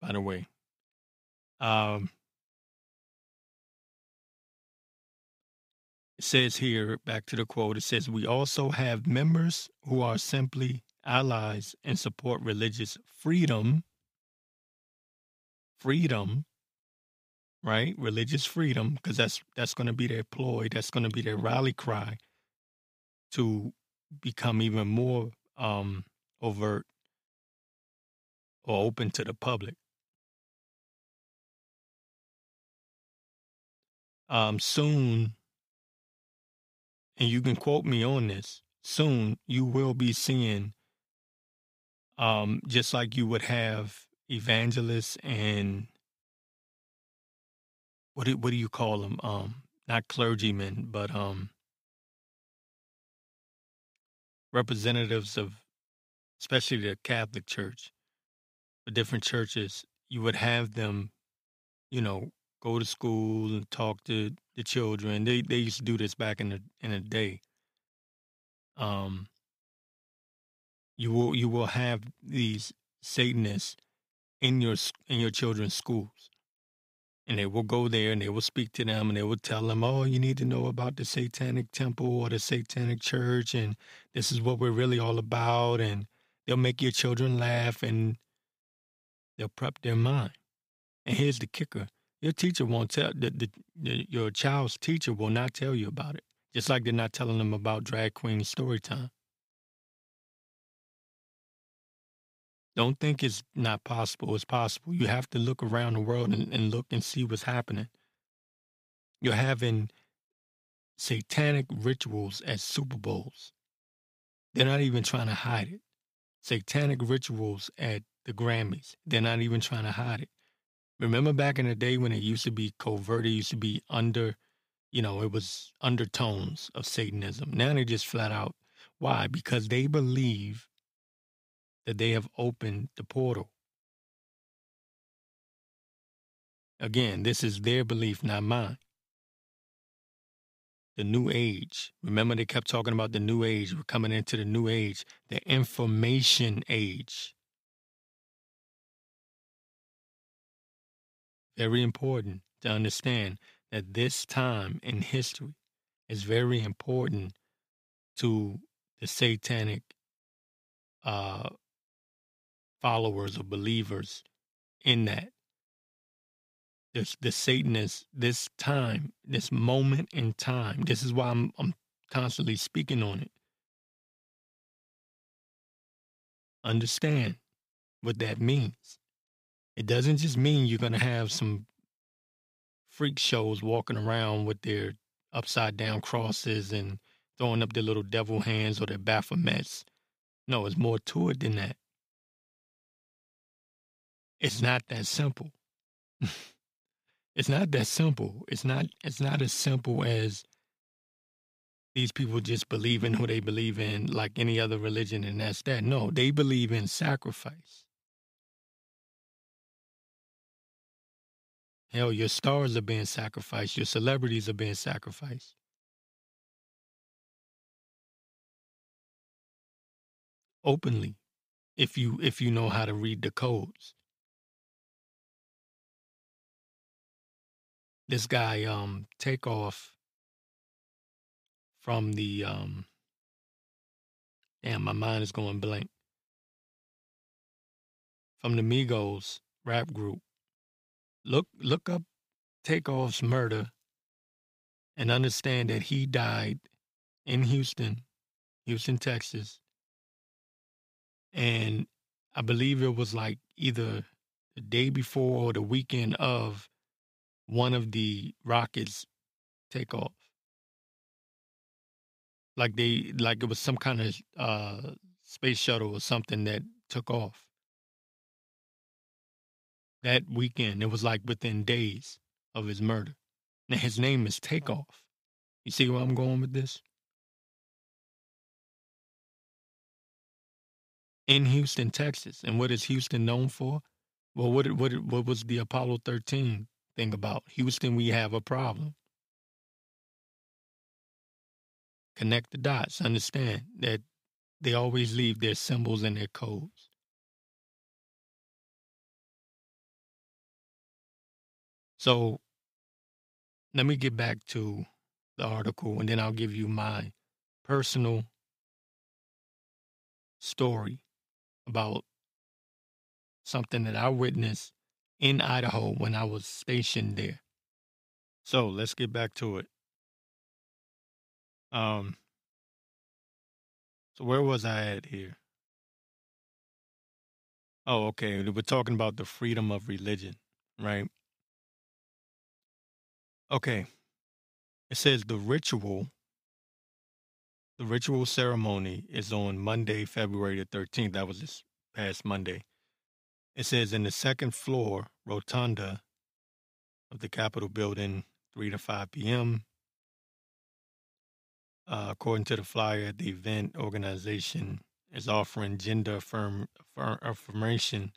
by the way. Um, it says here, back to the quote, it says, We also have members who are simply allies and support religious freedom. Freedom right? Religious freedom, because that's that's going to be their ploy. That's going to be their rally cry to become even more um, overt or open to the public. Um, soon, and you can quote me on this. Soon, you will be seeing, um, just like you would have evangelists and what do what do you call them? Um, not clergymen, but um, representatives of, especially the Catholic Church, the different churches. You would have them, you know, go to school and talk to the children. They they used to do this back in the in the day. Um, you will you will have these Satanists in your in your children's schools and they will go there and they will speak to them and they will tell them, oh, you need to know about the satanic temple or the satanic church, and this is what we're really all about. And they'll make your children laugh and they'll prep their mind. And here's the kicker your teacher won't tell, the, the, the, your child's teacher will not tell you about it, just like they're not telling them about drag queen story time. Don't think it's not possible. It's possible. You have to look around the world and, and look and see what's happening. You're having satanic rituals at Super Bowls. They're not even trying to hide it. Satanic rituals at the Grammys. They're not even trying to hide it. Remember back in the day when it used to be covert, it used to be under, you know, it was undertones of Satanism. Now they just flat out. Why? Because they believe that they have opened the portal. Again, this is their belief, not mine. The new age. Remember, they kept talking about the new age. We're coming into the new age, the information age. Very important to understand that this time in history is very important to the satanic uh, followers or believers in that. This, the Satanists, this time, this moment in time, this is why I'm, I'm constantly speaking on it. Understand what that means. It doesn't just mean you're going to have some freak shows walking around with their upside down crosses and throwing up their little devil hands or their Baphomets. No, it's more to it than that. It's not that simple. it's not that simple. It's not it's not as simple as these people just believe in who they believe in like any other religion and that's that. No, they believe in sacrifice. Hell, your stars are being sacrificed, your celebrities are being sacrificed. Openly, if you if you know how to read the codes. This guy um Takeoff from the um damn my mind is going blank from the Migos rap group. Look look up Takeoff's murder and understand that he died in Houston, Houston, Texas. And I believe it was like either the day before or the weekend of one of the rockets take off. Like they like it was some kind of uh space shuttle or something that took off. That weekend, it was like within days of his murder. Now his name is Takeoff. You see where I'm going with this? In Houston, Texas. And what is Houston known for? Well, what what what was the Apollo 13 thing about Houston, we have a problem. Connect the dots. Understand that they always leave their symbols and their codes. So let me get back to the article and then I'll give you my personal story about something that I witnessed in Idaho when I was stationed there. So let's get back to it. Um, so where was I at here? Oh, okay. We're talking about the freedom of religion, right? Okay. It says the ritual, the ritual ceremony is on Monday, February the 13th. That was this past Monday. It says in the second floor rotunda of the Capitol building, 3 to 5 p.m. Uh, according to the flyer, the event organization is offering gender affirm, affirm, affirmation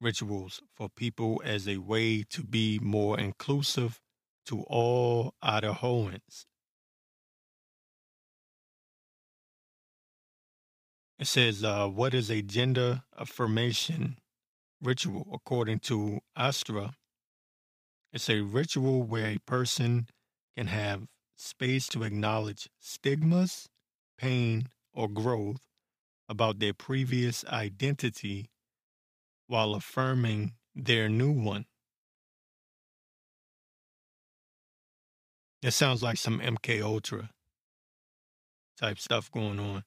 rituals for people as a way to be more inclusive to all Idahoans. It says, uh, What is a gender affirmation ritual, according to Astra, it's a ritual where a person can have space to acknowledge stigmas, pain, or growth about their previous identity while affirming their new one. It sounds like some MK Ultra type stuff going on.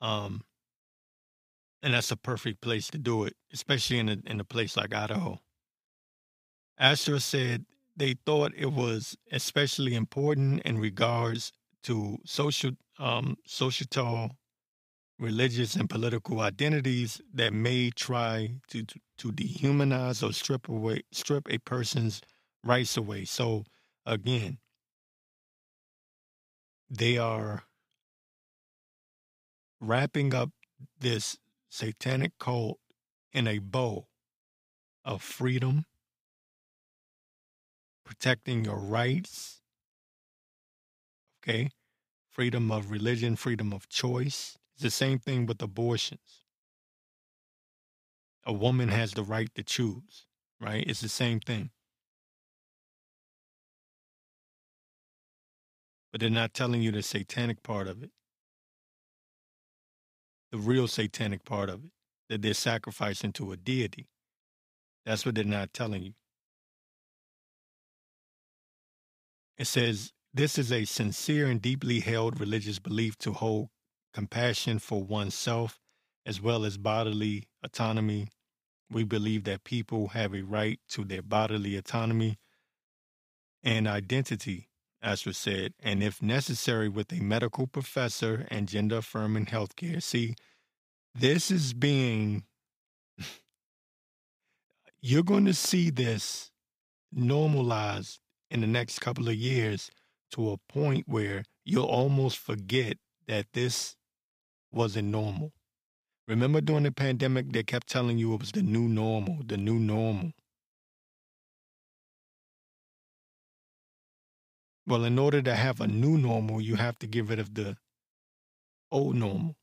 Um, and that's a perfect place to do it, especially in a in a place like Idaho. Astra said they thought it was especially important in regards to social um, societal, religious, and political identities that may try to, to to dehumanize or strip away strip a person's rights away. So again, they are wrapping up this satanic cult in a bow of freedom, protecting your rights, okay? Freedom of religion, freedom of choice. It's the same thing with abortions. A woman has the right to choose, right? It's the same thing. But they're not telling you the satanic part of it the real satanic part of it, that they're sacrificing to a deity. That's what they're not telling you. It says, This is a sincere and deeply held religious belief to hold compassion for oneself as well as bodily autonomy. We believe that people have a right to their bodily autonomy and identity, as said, and if necessary, with a medical professor and gender affirming healthcare. See, this is being, you're going to see this normalized in the next couple of years to a point where you'll almost forget that this wasn't normal. Remember during the pandemic, they kept telling you it was the new normal, the new normal. Well, in order to have a new normal, you have to get rid of the old normal.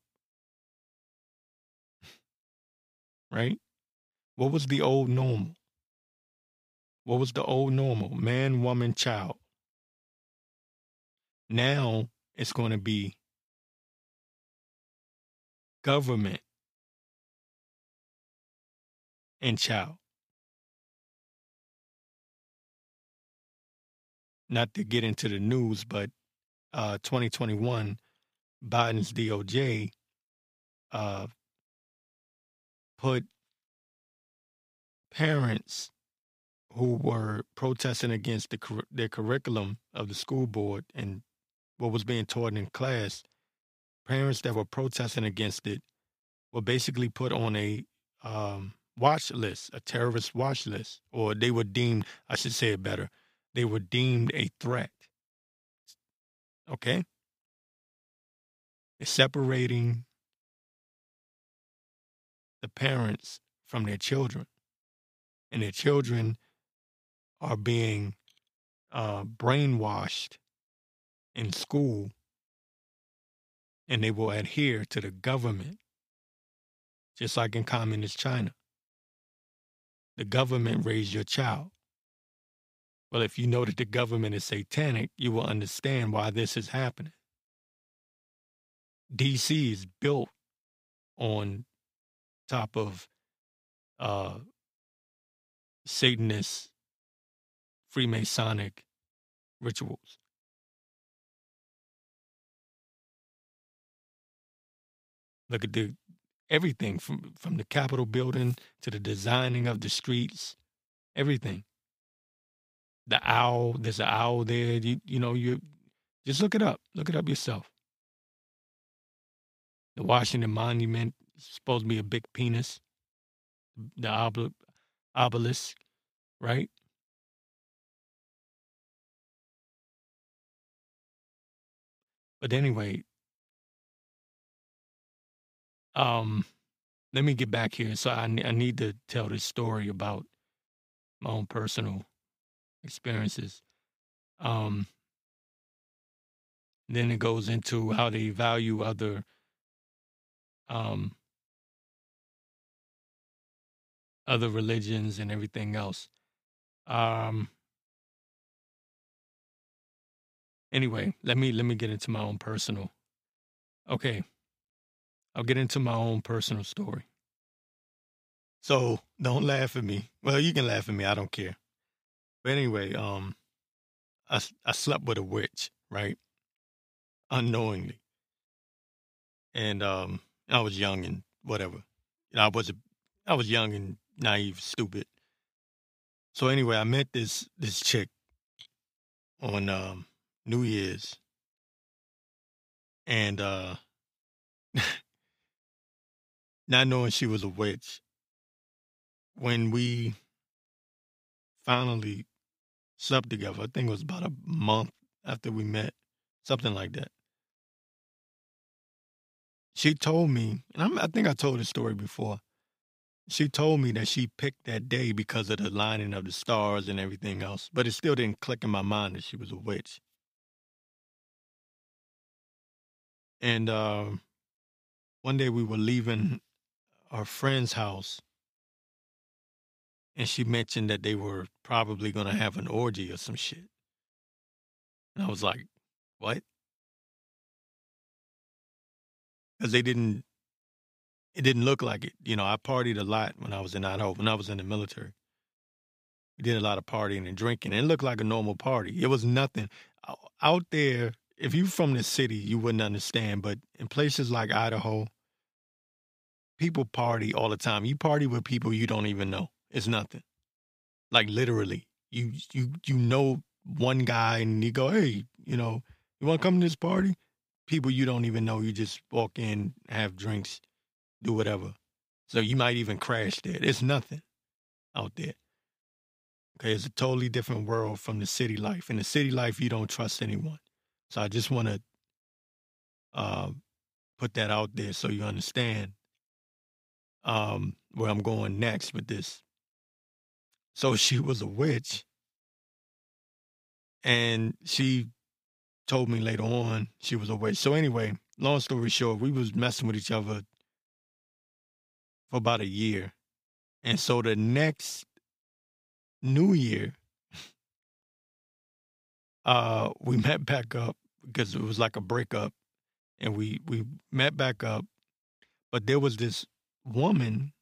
right? What was the old normal? What was the old normal? Man, woman, child. Now it's going to be government and child. Not to get into the news, but uh, 2021, Biden's DOJ uh, put parents who were protesting against the their curriculum of the school board and what was being taught in class, parents that were protesting against it were basically put on a um, watch list, a terrorist watch list, or they were deemed, I should say it better, they were deemed a threat. Okay? It's separating the parents from their children. And their children are being uh, brainwashed in school and they will adhere to the government, just like in communist China. The government raised your child. Well, if you know that the government is satanic, you will understand why this is happening. DC is built on top of uh, Satanist Freemasonic rituals. Look at the everything from from the Capitol building to the designing of the streets, everything. The owl, there's an owl there. You you know you just look it up. Look it up yourself. The Washington Monument supposed to be a big penis, the obel- obelisk, right? But anyway, um, let me get back here. So I, I need to tell this story about my own personal experiences. Um, then it goes into how they value other um, other religions and everything else. Um, anyway, let me let me get into my own personal. Okay, I'll get into my own personal story. So don't laugh at me. Well, you can laugh at me. I don't care. But anyway, um, I I slept with a witch, right? Unknowingly, and um, I was young and whatever. you know, I was a, I was young and naive, stupid. So anyway, I met this this chick on um, New Year's, and uh, not knowing she was a witch, when we finally slept together, I think it was about a month after we met, something like that. She told me, and I'm, I think I told this story before. She told me that she picked that day because of the lining of the stars and everything else, but it still didn't click in my mind that she was a witch. And uh, one day we were leaving our friend's house, and she mentioned that they were probably going to have an orgy or some shit. And I was like, what? Because they didn't it didn't look like it. You know, I partied a lot when I was in Idaho, when I was in the military. We did a lot of partying and drinking. It looked like a normal party. It was nothing. Out there, if you're from the city, you wouldn't understand. But in places like Idaho, people party all the time. You party with people you don't even know. It's nothing. Like literally. You you you know one guy and you go, hey, you know, you want to come to this party? People you don't even know. You just walk in, have drinks, do whatever. So you might even crash there. There's nothing out there. Okay, it's a totally different world from the city life. In the city life, you don't trust anyone. So I just want to uh, put that out there so you understand um, where I'm going next with this. So she was a witch, and she told me later on she was a witch. So anyway, long story short, we was messing with each other for about a year. And so the next New Year, uh, we met back up because it was like a breakup, and we we met back up. But there was this woman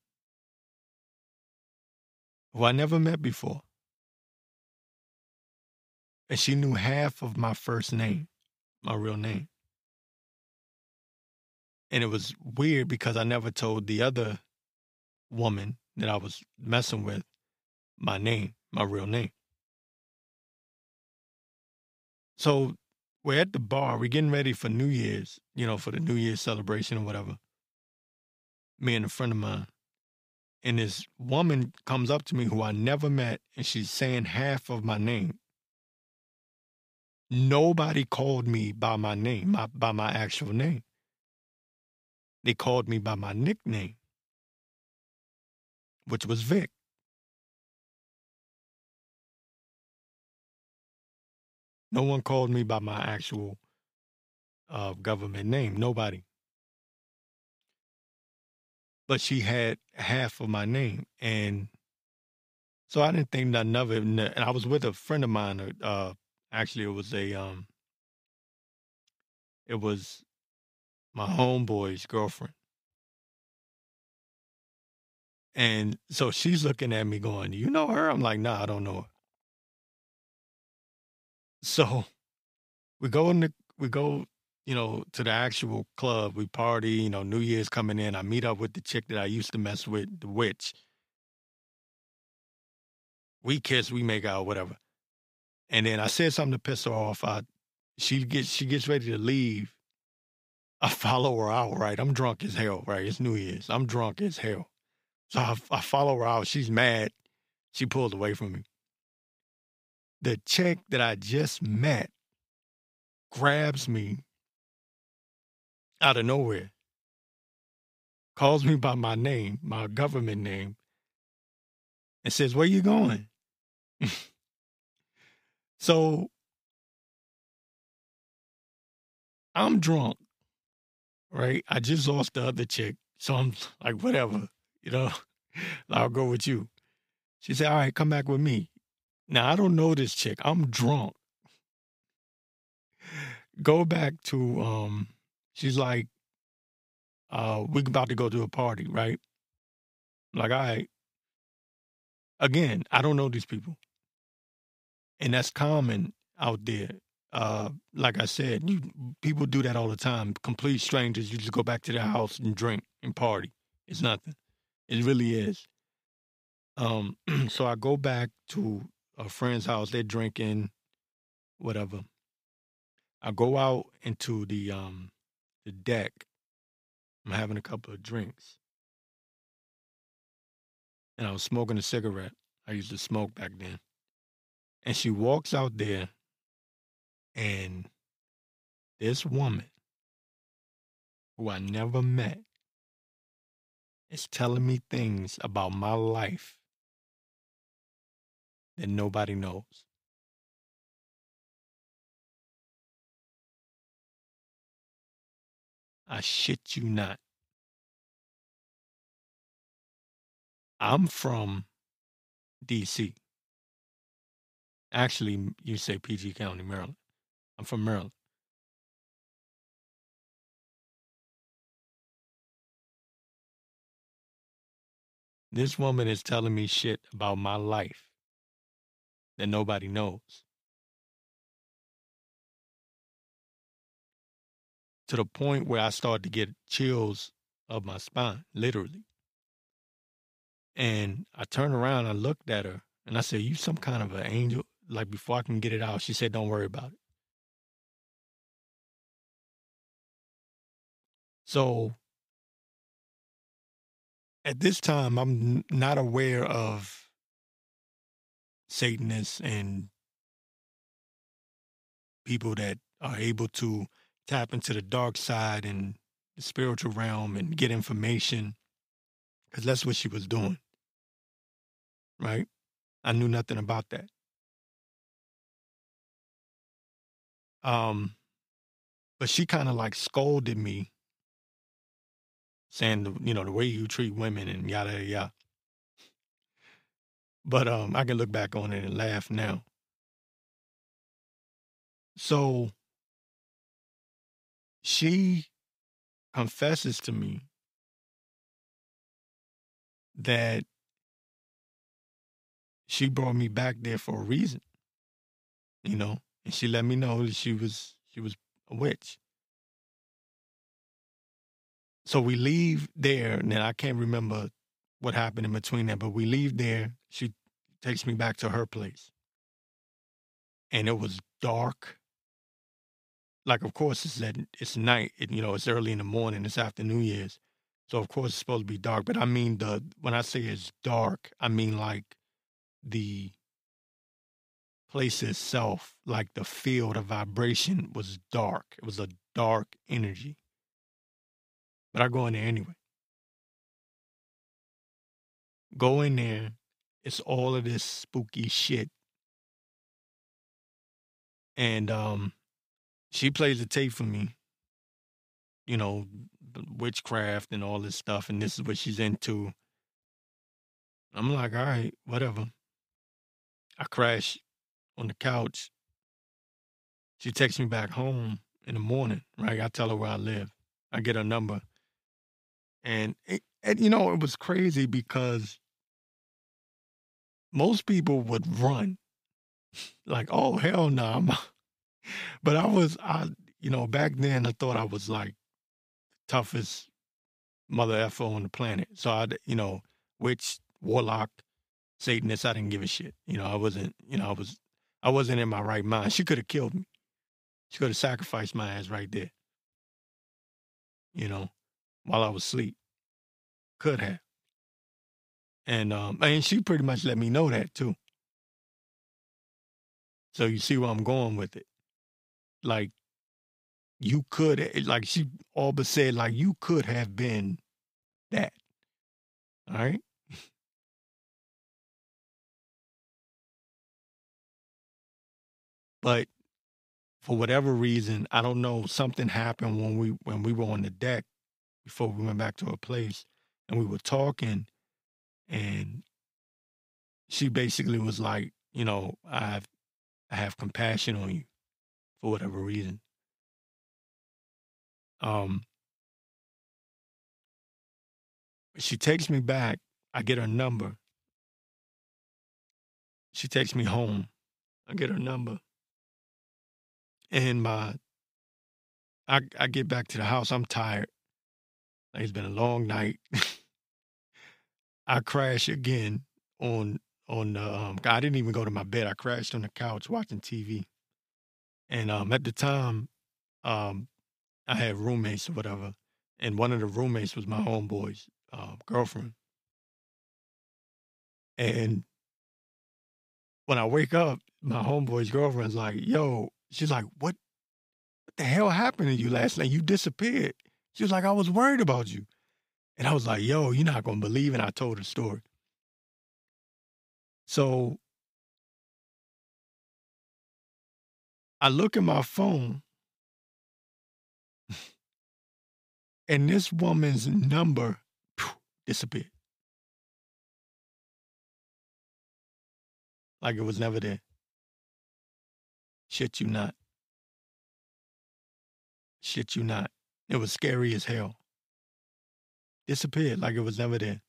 who I never met before, and she knew half of my first name, my real name. And it was weird because I never told the other woman that I was messing with my name, my real name. So we're at the bar, we're getting ready for New Year's, you know, for the New Year's celebration or whatever. Me and a friend of mine. And this woman comes up to me who I never met, and she's saying half of my name. Nobody called me by my name, my, by my actual name. They called me by my nickname which was Vic. No one called me by my actual uh, government name. Nobody. But she had half of my name, and so I didn't think nothing of it. And I was with a friend of mine. Uh, actually, it was a um, it was my homeboy's girlfriend. And so she's looking at me going, You know her? I'm like, Nah, I don't know her. So we go in the, we go, you know, to the actual club. We party, you know, New Year's coming in. I meet up with the chick that I used to mess with, the witch. We kiss, we make out, whatever. And then I said something to piss her off. I she gets she gets ready to leave. I follow her out, right? I'm drunk as hell, right? It's New Year's. I'm drunk as hell. So I, I follow her out. She's mad. She pulled away from me. The chick that I just met grabs me out of nowhere, calls me by my name, my government name, and says, Where you going? so I'm drunk, right? I just lost the other chick. So I'm like, whatever you know, I'll go with you. She said, all right, come back with me. Now, I don't know this chick. I'm drunk. Go back to, um, she's like, uh, we're about to go to a party, right? Like, right. Again, I don't know these people. And that's common out there. Uh, like I said, you people do that all the time. Complete strangers, you just go back to their house and drink and party. It's nothing. It really is. Um, so I go back to a friend's house. They're drinking, whatever. I go out into the um the deck. I'm having a couple of drinks, and I was smoking a cigarette. I used to smoke back then. And she walks out there, and this woman, who I never met, is telling me things about my life that nobody knows. I shit you not. I'm from DC. Actually, you say PG County, Maryland. I'm from Maryland. This woman is telling me shit about my life that nobody knows. To the point where I started to get chills of my spine, literally. And I turned around, I looked at her, and I said, You some kind of an angel? Like before I can get it out, she said, Don't worry about it. So at this time, I'm not aware of Satanists and people that are able to tap into the dark side and the spiritual realm and get information because that's what she was doing. Right? I knew nothing about that. Um, but she kind of like scolded me saying, you know, the way you treat women and yada, yada. But um, I can look back on it and laugh now. So she confesses to me that she brought me back there for a reason, you know, and she let me know that she was she was a witch so we leave there, and I can't remember what happened in between that, but we leave there. She takes me back to her place. And it was dark. Like, of course, it's at, it's night. You know, it's early in the morning. It's after New Year's, so of course it's supposed to be dark. But I mean the when I say it's dark, I mean like the place itself, like the field of vibration was dark. It was a dark energy. But I go in there anyway. Go in there. It's all of this spooky shit. And um she plays the tape for me. You know, witchcraft and all this stuff, and this is what she's into. I'm like, all right, whatever. I crash on the couch. She takes me back home in the morning, right? I tell her where I live. I get her number. And, it, and you know, it was crazy because most people would run like, oh, hell no. Nah. but I was, I, you know, back then I thought I was like toughest mother effer on the planet. So I, you know, witch, warlock, Satanist, I didn't give a shit. You know, I wasn't, you know, I was, I wasn't in my right mind. She could have killed me. She could have sacrificed my ass right there. You know, while I was asleep. Could have. And um and she pretty much let me know that too. So you see where I'm going with it. Like you could eh, like she all but said like you could have been that. All right? but for whatever reason, I don't know, something happened when we when we were on the deck before we went back to her place and we were talking and she basically was like, you know, I've I have compassion on you for whatever reason. Um she takes me back. I get her number. She takes me home. I get her number. And my I I get back to the house. I'm tired. It's been a long night. I crash again on on the um I didn't even go to my bed. I crashed on the couch watching TV. And um at the time, um I had roommates or whatever. And one of the roommates was my homeboy's uh, girlfriend. And when I wake up, my homeboy's girlfriend's like, yo, she's like, what, what the hell happened to you last night? You disappeared. She was like, I was worried about you. And I was like, yo, you're not to believe it. I told her story. So I look at my phone and this woman's number phew, disappeared. Like it was never there. Shit you not. Shit you not. It was scary as hell. Disappeared like it was never there.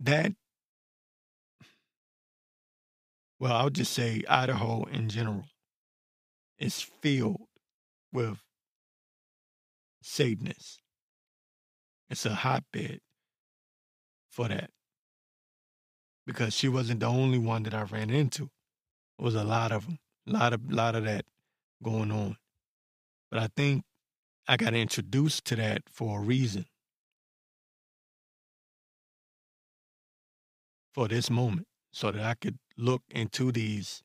That, well, I'll just say Idaho in general is filled with Satanists. It's a hotbed for that. Because she wasn't the only one that I ran into. It was a lot of them, a lot of, lot of that going on. But I think I got introduced to that for a reason. For this moment, so that I could look into these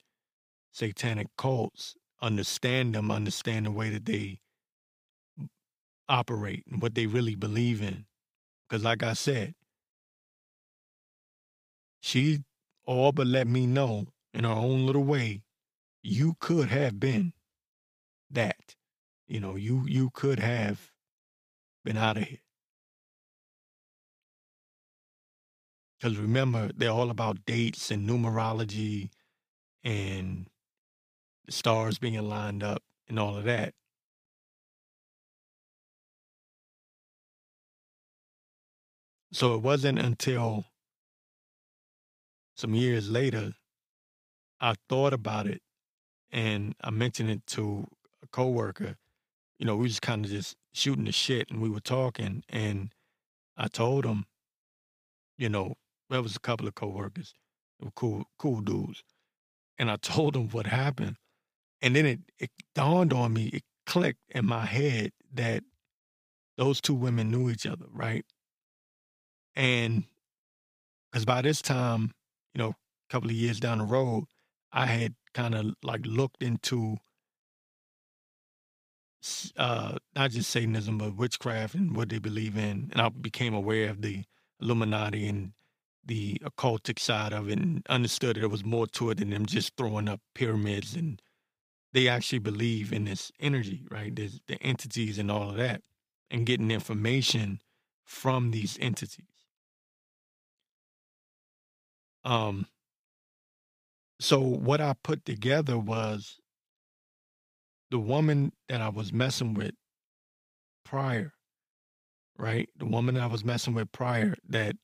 satanic cults, understand them, understand the way that they operate and what they really believe in. Because, like I said, she all but let me know in her own little way, you could have been that. You know, you you could have been out of here. Because remember, they're all about dates and numerology and the stars being lined up and all of that. So it wasn't until some years later I thought about it and I mentioned it to a coworker you know, we was kind of just shooting the shit and we were talking and I told him, you know, there was a couple of coworkers, they were cool, cool dudes. And I told them what happened. And then it, it dawned on me, it clicked in my head that those two women knew each other, right? And because by this time, you know, a couple of years down the road, I had kind of like looked into uh, not just Satanism, but witchcraft and what they believe in. And I became aware of the Illuminati and the occultic side of it and understood that there was more to it than them just throwing up pyramids. And they actually believe in this energy, right? There's the entities and all of that, and getting information from these entities. Um, so what I put together was the woman that I was messing with prior, right? The woman I was messing with prior that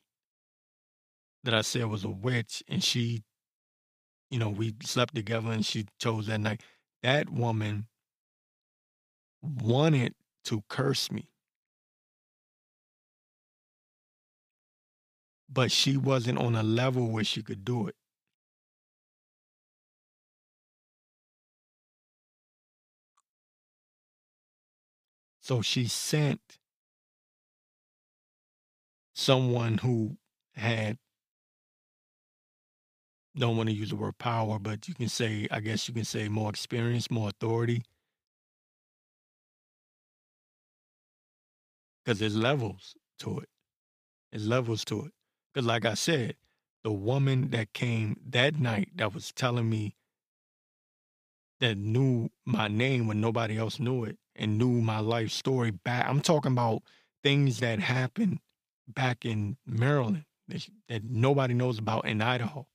that I said was a witch and she, you know, we slept together and she chose that night. That woman wanted to curse me. But she wasn't on a level where she could do it. So she sent someone who had don't want to use the word power, but you can say, I guess you can say more experience, more authority. Because there's levels to it. There's levels to it. Because, like I said, the woman that came that night that was telling me that knew my name when nobody else knew it and knew my life story back. I'm talking about things that happened back in Maryland that, that nobody knows about in Idaho.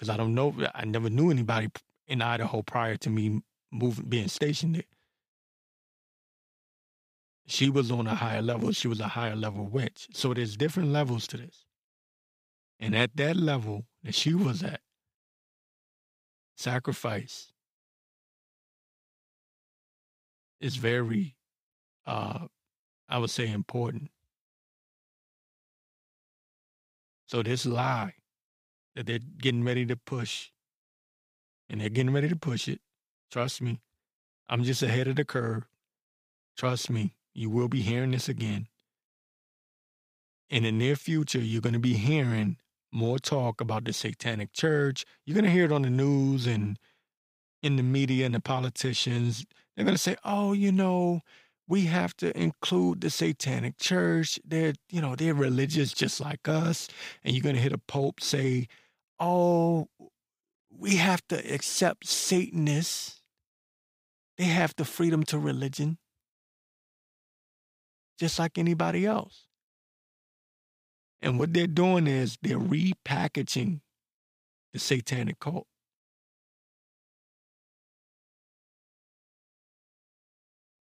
Because I don't know, I never knew anybody in Idaho prior to me moving, being stationed there. She was on a higher level. She was a higher level witch. So there's different levels to this. And at that level that she was at, sacrifice is very uh I would say important. So this lie that they're getting ready to push, and they're getting ready to push it. Trust me, I'm just ahead of the curve. Trust me, you will be hearing this again. In the near future, you're going to be hearing more talk about the satanic church. You're going to hear it on the news and in the media and the politicians. They're going to say, oh, you know, we have to include the satanic church. They're, you know, they're religious just like us. And you're going to hear the Pope say, oh, we have to accept Satanists. They have the freedom to religion, just like anybody else. And what they're doing is they're repackaging the satanic cult.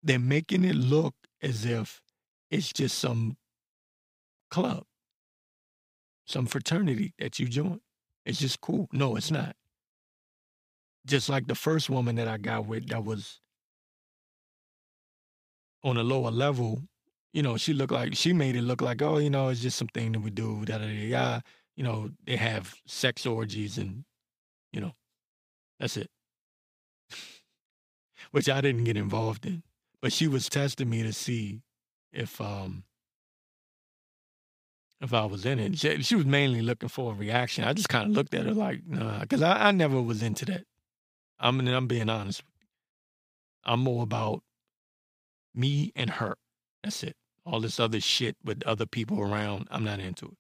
They're making it look as if it's just some club, some fraternity that you join. It's just cool. No, it's not. Just like the first woman that I got with that was on a lower level, you know, she looked like she made it look like, oh, you know, it's just something that we do, da da da. You know, they have sex orgies and, you know, that's it. Which I didn't get involved in. But she was testing me to see if um if I was in it. She, she was mainly looking for a reaction. I just kind of looked at her like, nah, because I, I never was into that. I'm I'm being honest. I'm more about me and her. That's it. All this other shit with other people around, I'm not into it.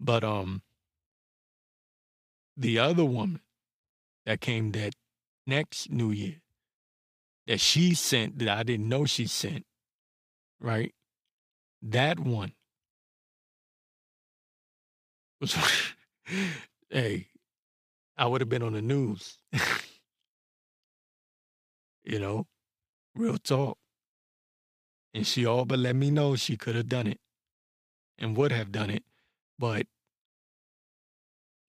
But um the other woman that came that next New Year that she sent that I didn't know she sent, right? That one was hey, I would have been on the news. you know, real talk. And she all but let me know she could have done it and would have done it. But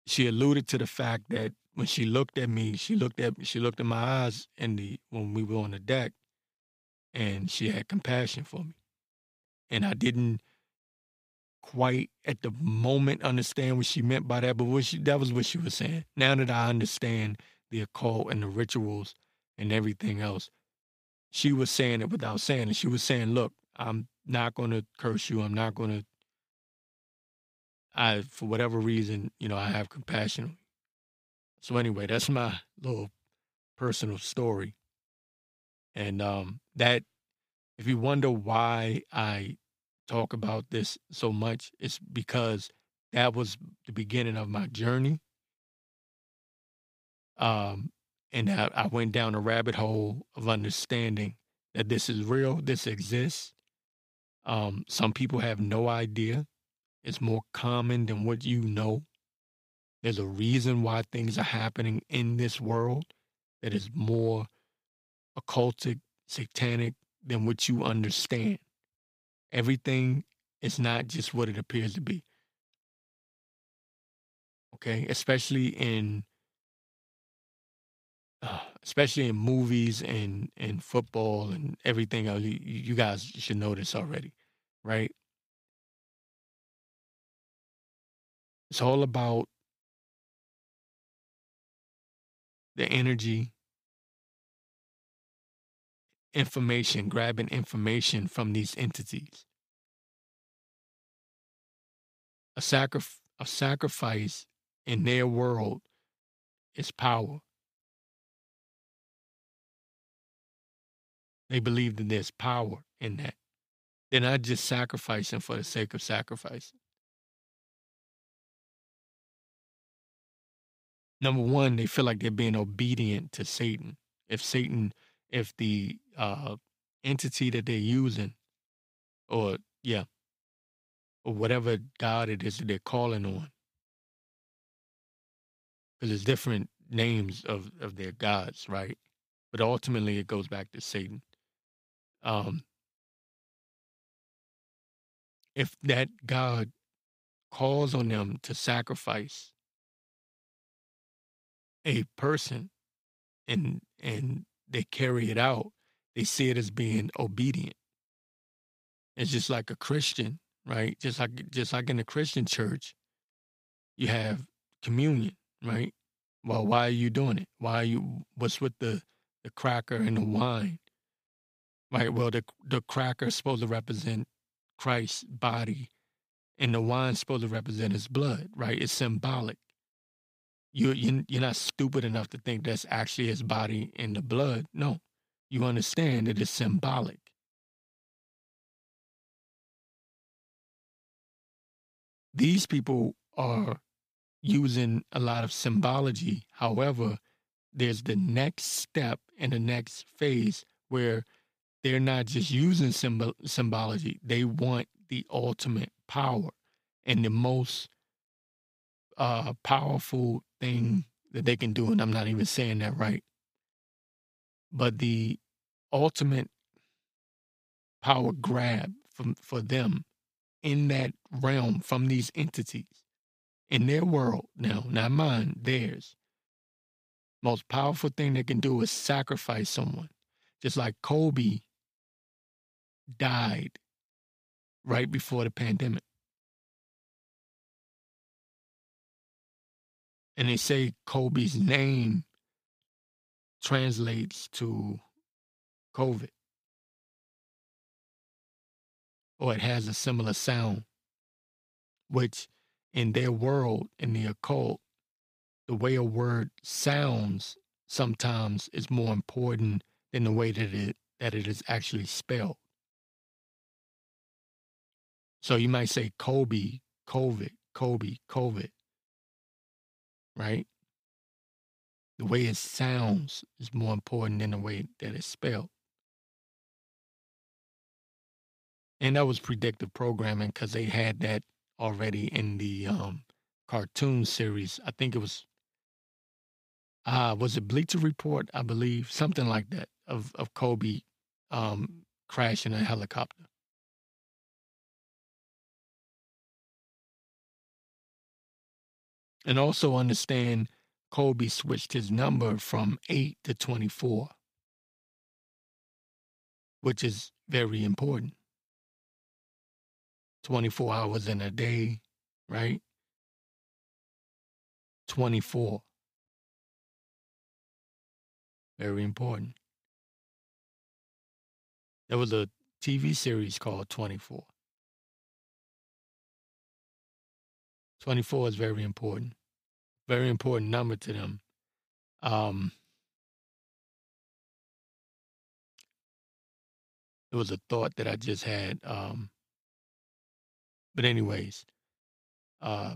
she alluded to the fact that when she looked at me, she looked at she looked in my eyes in the when we were on the deck and she had compassion for me. And I didn't quite at the moment understand what she meant by that, but what she, that was what she was saying. Now that I understand the occult and the rituals and everything else, she was saying it without saying it. She was saying, "Look, I'm not going to curse you. I'm not going to. I, for whatever reason, you know, I have compassion so anyway, that's my little personal story. And um, that, if you wonder why I talk about this so much, it's because that was the beginning of my journey. Um, and I, I went down a rabbit hole of understanding that this is real, this exists. Um, some people have no idea. It's more common than what you know. There's a reason why things are happening in this world that is more occultic, satanic than what you understand. Everything is not just what it appears to be. Okay, especially in uh, especially in movies and and football and everything else. You, you guys should know this already, right? It's all about the energy, information, grabbing information from these entities. A, sacrif- a sacrifice in their world is power. They believe that there's power in that. They're not just sacrificing for the sake of sacrificing. number one, they feel like they're being obedient to Satan. If Satan, if the uh, entity that they're using, or yeah, or whatever God it is that they're calling on, because there's different names of of their gods, right? But ultimately, it goes back to Satan. Um, if that God calls on them to sacrifice a person and and they carry it out, they see it as being obedient. It's just like a Christian, right? Just like just like in the Christian church, you have communion, right? Well, why are you doing it? Why are you? What's with the the cracker and the wine? Right. Well, the the cracker is supposed to represent Christ's body, and the wine's supposed to represent His blood. Right. It's symbolic. You you you're not stupid enough to think that's actually His body in the blood. No, you understand it is symbolic. These people are using a lot of symbology. However, there's the next step and the next phase where they're not just using symbol- symbology, they want the ultimate power and the most uh, powerful thing that they can do. And I'm not even saying that right. But the ultimate power grab from, for them in that realm from these entities in their world now, not mine, theirs. Most powerful thing they can do is sacrifice someone. Just like Kobe died right before the pandemic. And they say Kobe's name translates to COVID, or it has a similar sound, which in their world, in the occult, the way a word sounds sometimes is more important than the way that it that it is actually spelled. So you might say Kobe, COVID, Kobe, COVID, right? The way it sounds is more important than the way that it's spelled. And that was predictive programming because they had that already in the um, cartoon series. I think it was, uh, was it Bleacher Report? I believe something like that of of Kobe um, crashing a helicopter. And also understand Kobe switched his number from 8 to 24, which is very important. 24 hours in a day, right? 24. Very important. There was a TV series called 24. 24 is very important. Very important number to them. Um, it was a thought that I just had. Um, but anyways, uh,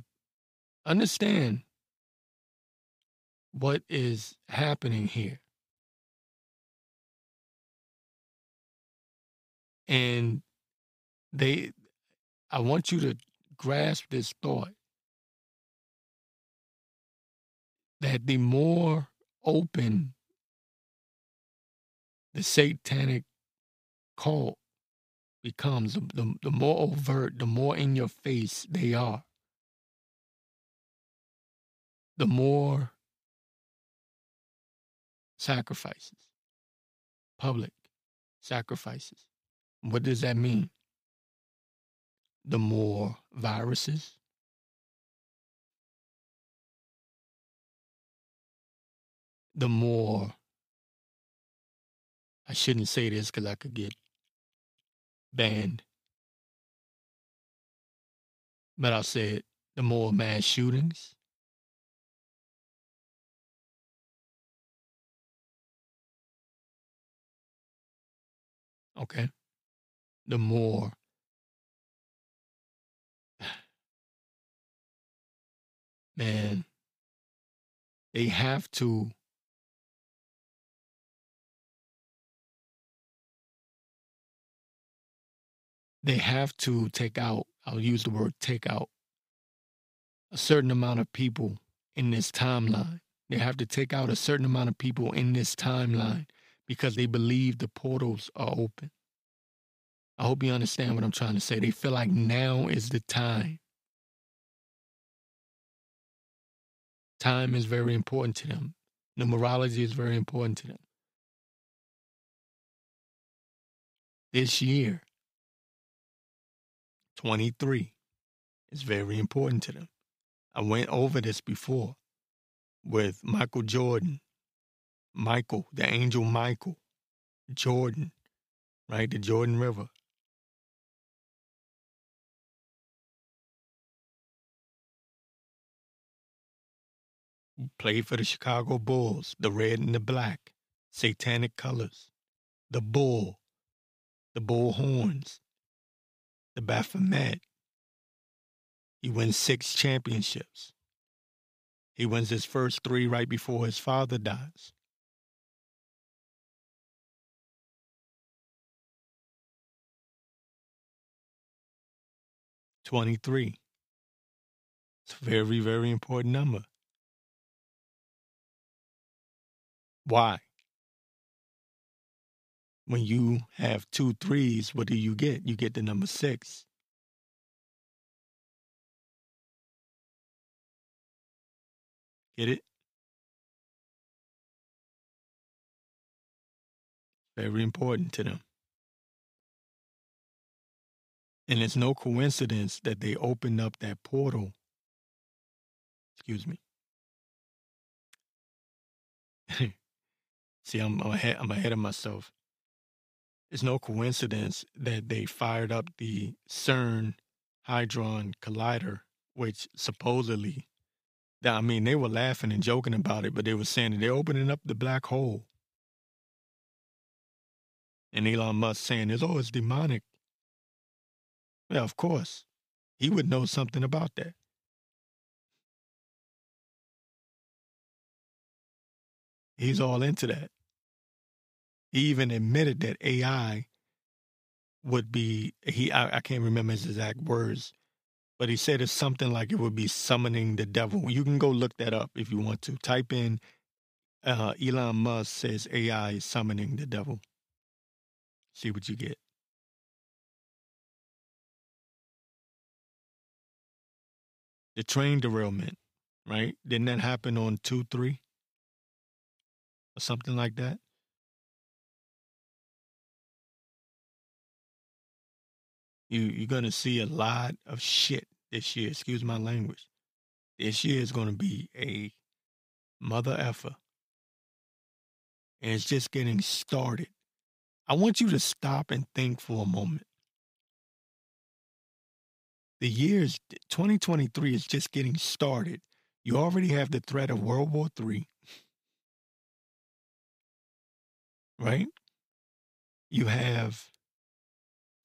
understand what is happening here. And they, I want you to grasp this thought that the more open the satanic cult becomes, the, the more overt, the more in your face they are, the more sacrifices, public sacrifices. What does that mean? The more viruses, the more I shouldn't say this because I could get banned. But I'll say it the more mass shootings, okay, the more man, they have to they have to take out, I'll use the word take out, a certain amount of people in this timeline. They have to take out a certain amount of people in this timeline because they believe the portals are open. I hope you understand what I'm trying to say. They feel like now is the time. Time is very important to them. Numerology is very important to them. This year, 23 is very important to them. I went over this before with Michael Jordan, Michael, the angel Michael, Jordan, right? The Jordan River. Played for the Chicago Bulls, the red and the black, satanic colors, the bull, the bull horns, the Baphomet. He wins six championships. He wins his first three right before his father dies. Twenty-three. It's a very, very important number. Why? When you have two threes, what do you get? You get the number six. Get it? Very important to them. And it's no coincidence that they opened up that portal. Excuse me. See, I'm, I'm ahead. I'm ahead of myself. It's no coincidence that they fired up the CERN Hadron Collider, which supposedly, I mean, they were laughing and joking about it, but they were saying that they're opening up the black hole. And Elon Musk saying, "Oh, it's demonic." Yeah, of course, he would know something about that. He's all into that. He even admitted that AI would be he I, I, can't remember his exact words, but he said it's something like it would be summoning the devil. You can go look that up if you want to. Type in uh, Elon Musk says AI is summoning the devil. See what you get. The train derailment, right? Didn't that happen on two three or something like that? You you're gonna see a lot of shit this year. Excuse my language. This year is gonna be a mother effer. And it's just getting started. I want you to stop and think for a moment. The years 2023 is just getting started. You already have the threat of World War III. Right? You have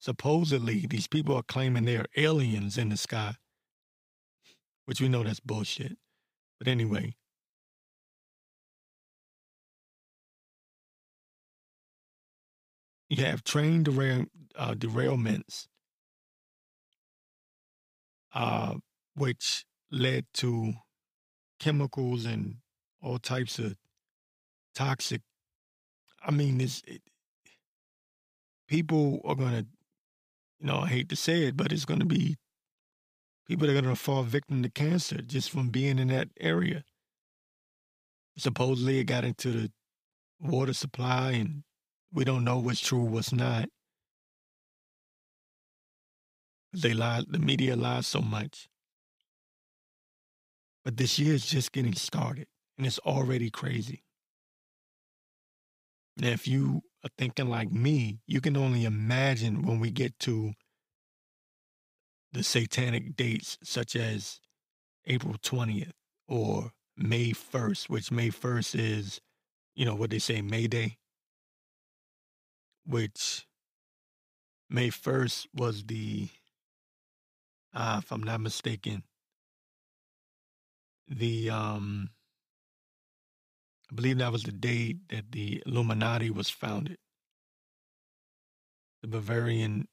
supposedly these people are claiming they are aliens in the sky, which we know that's bullshit. But anyway, you have train derail, uh, derailments, uh, which led to chemicals and all types of toxic. I mean, this it, people are going to you know, I hate to say it, but it's going to be people that are going to fall victim to cancer just from being in that area. Supposedly, it got into the water supply, and we don't know what's true, what's not. They lie, the media lies so much. But this year is just getting started, and it's already crazy. Now, if you are thinking like me, you can only imagine when we get to the satanic dates, such as April 20th or May 1st, which May 1st is, you know, what they say, May Day, which May 1st was the, uh, if I'm not mistaken, the, um, I believe that was the day that the Illuminati was founded. The Bavarian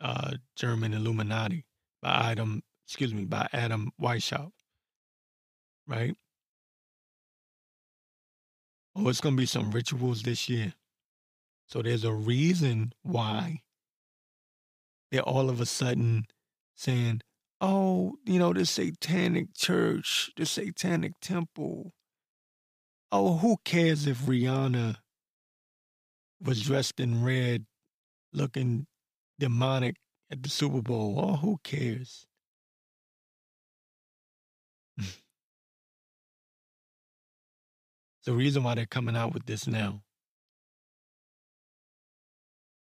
uh, German Illuminati by Adam, excuse me, by Adam Weishaupt. Right? Oh, it's going to be some rituals this year. So there's a reason why they're all of a sudden saying, oh, you know, the satanic church, the satanic temple, Oh, who cares if Rihanna was dressed in red, looking demonic at the Super Bowl. Oh, who cares? the reason why they're coming out with this now.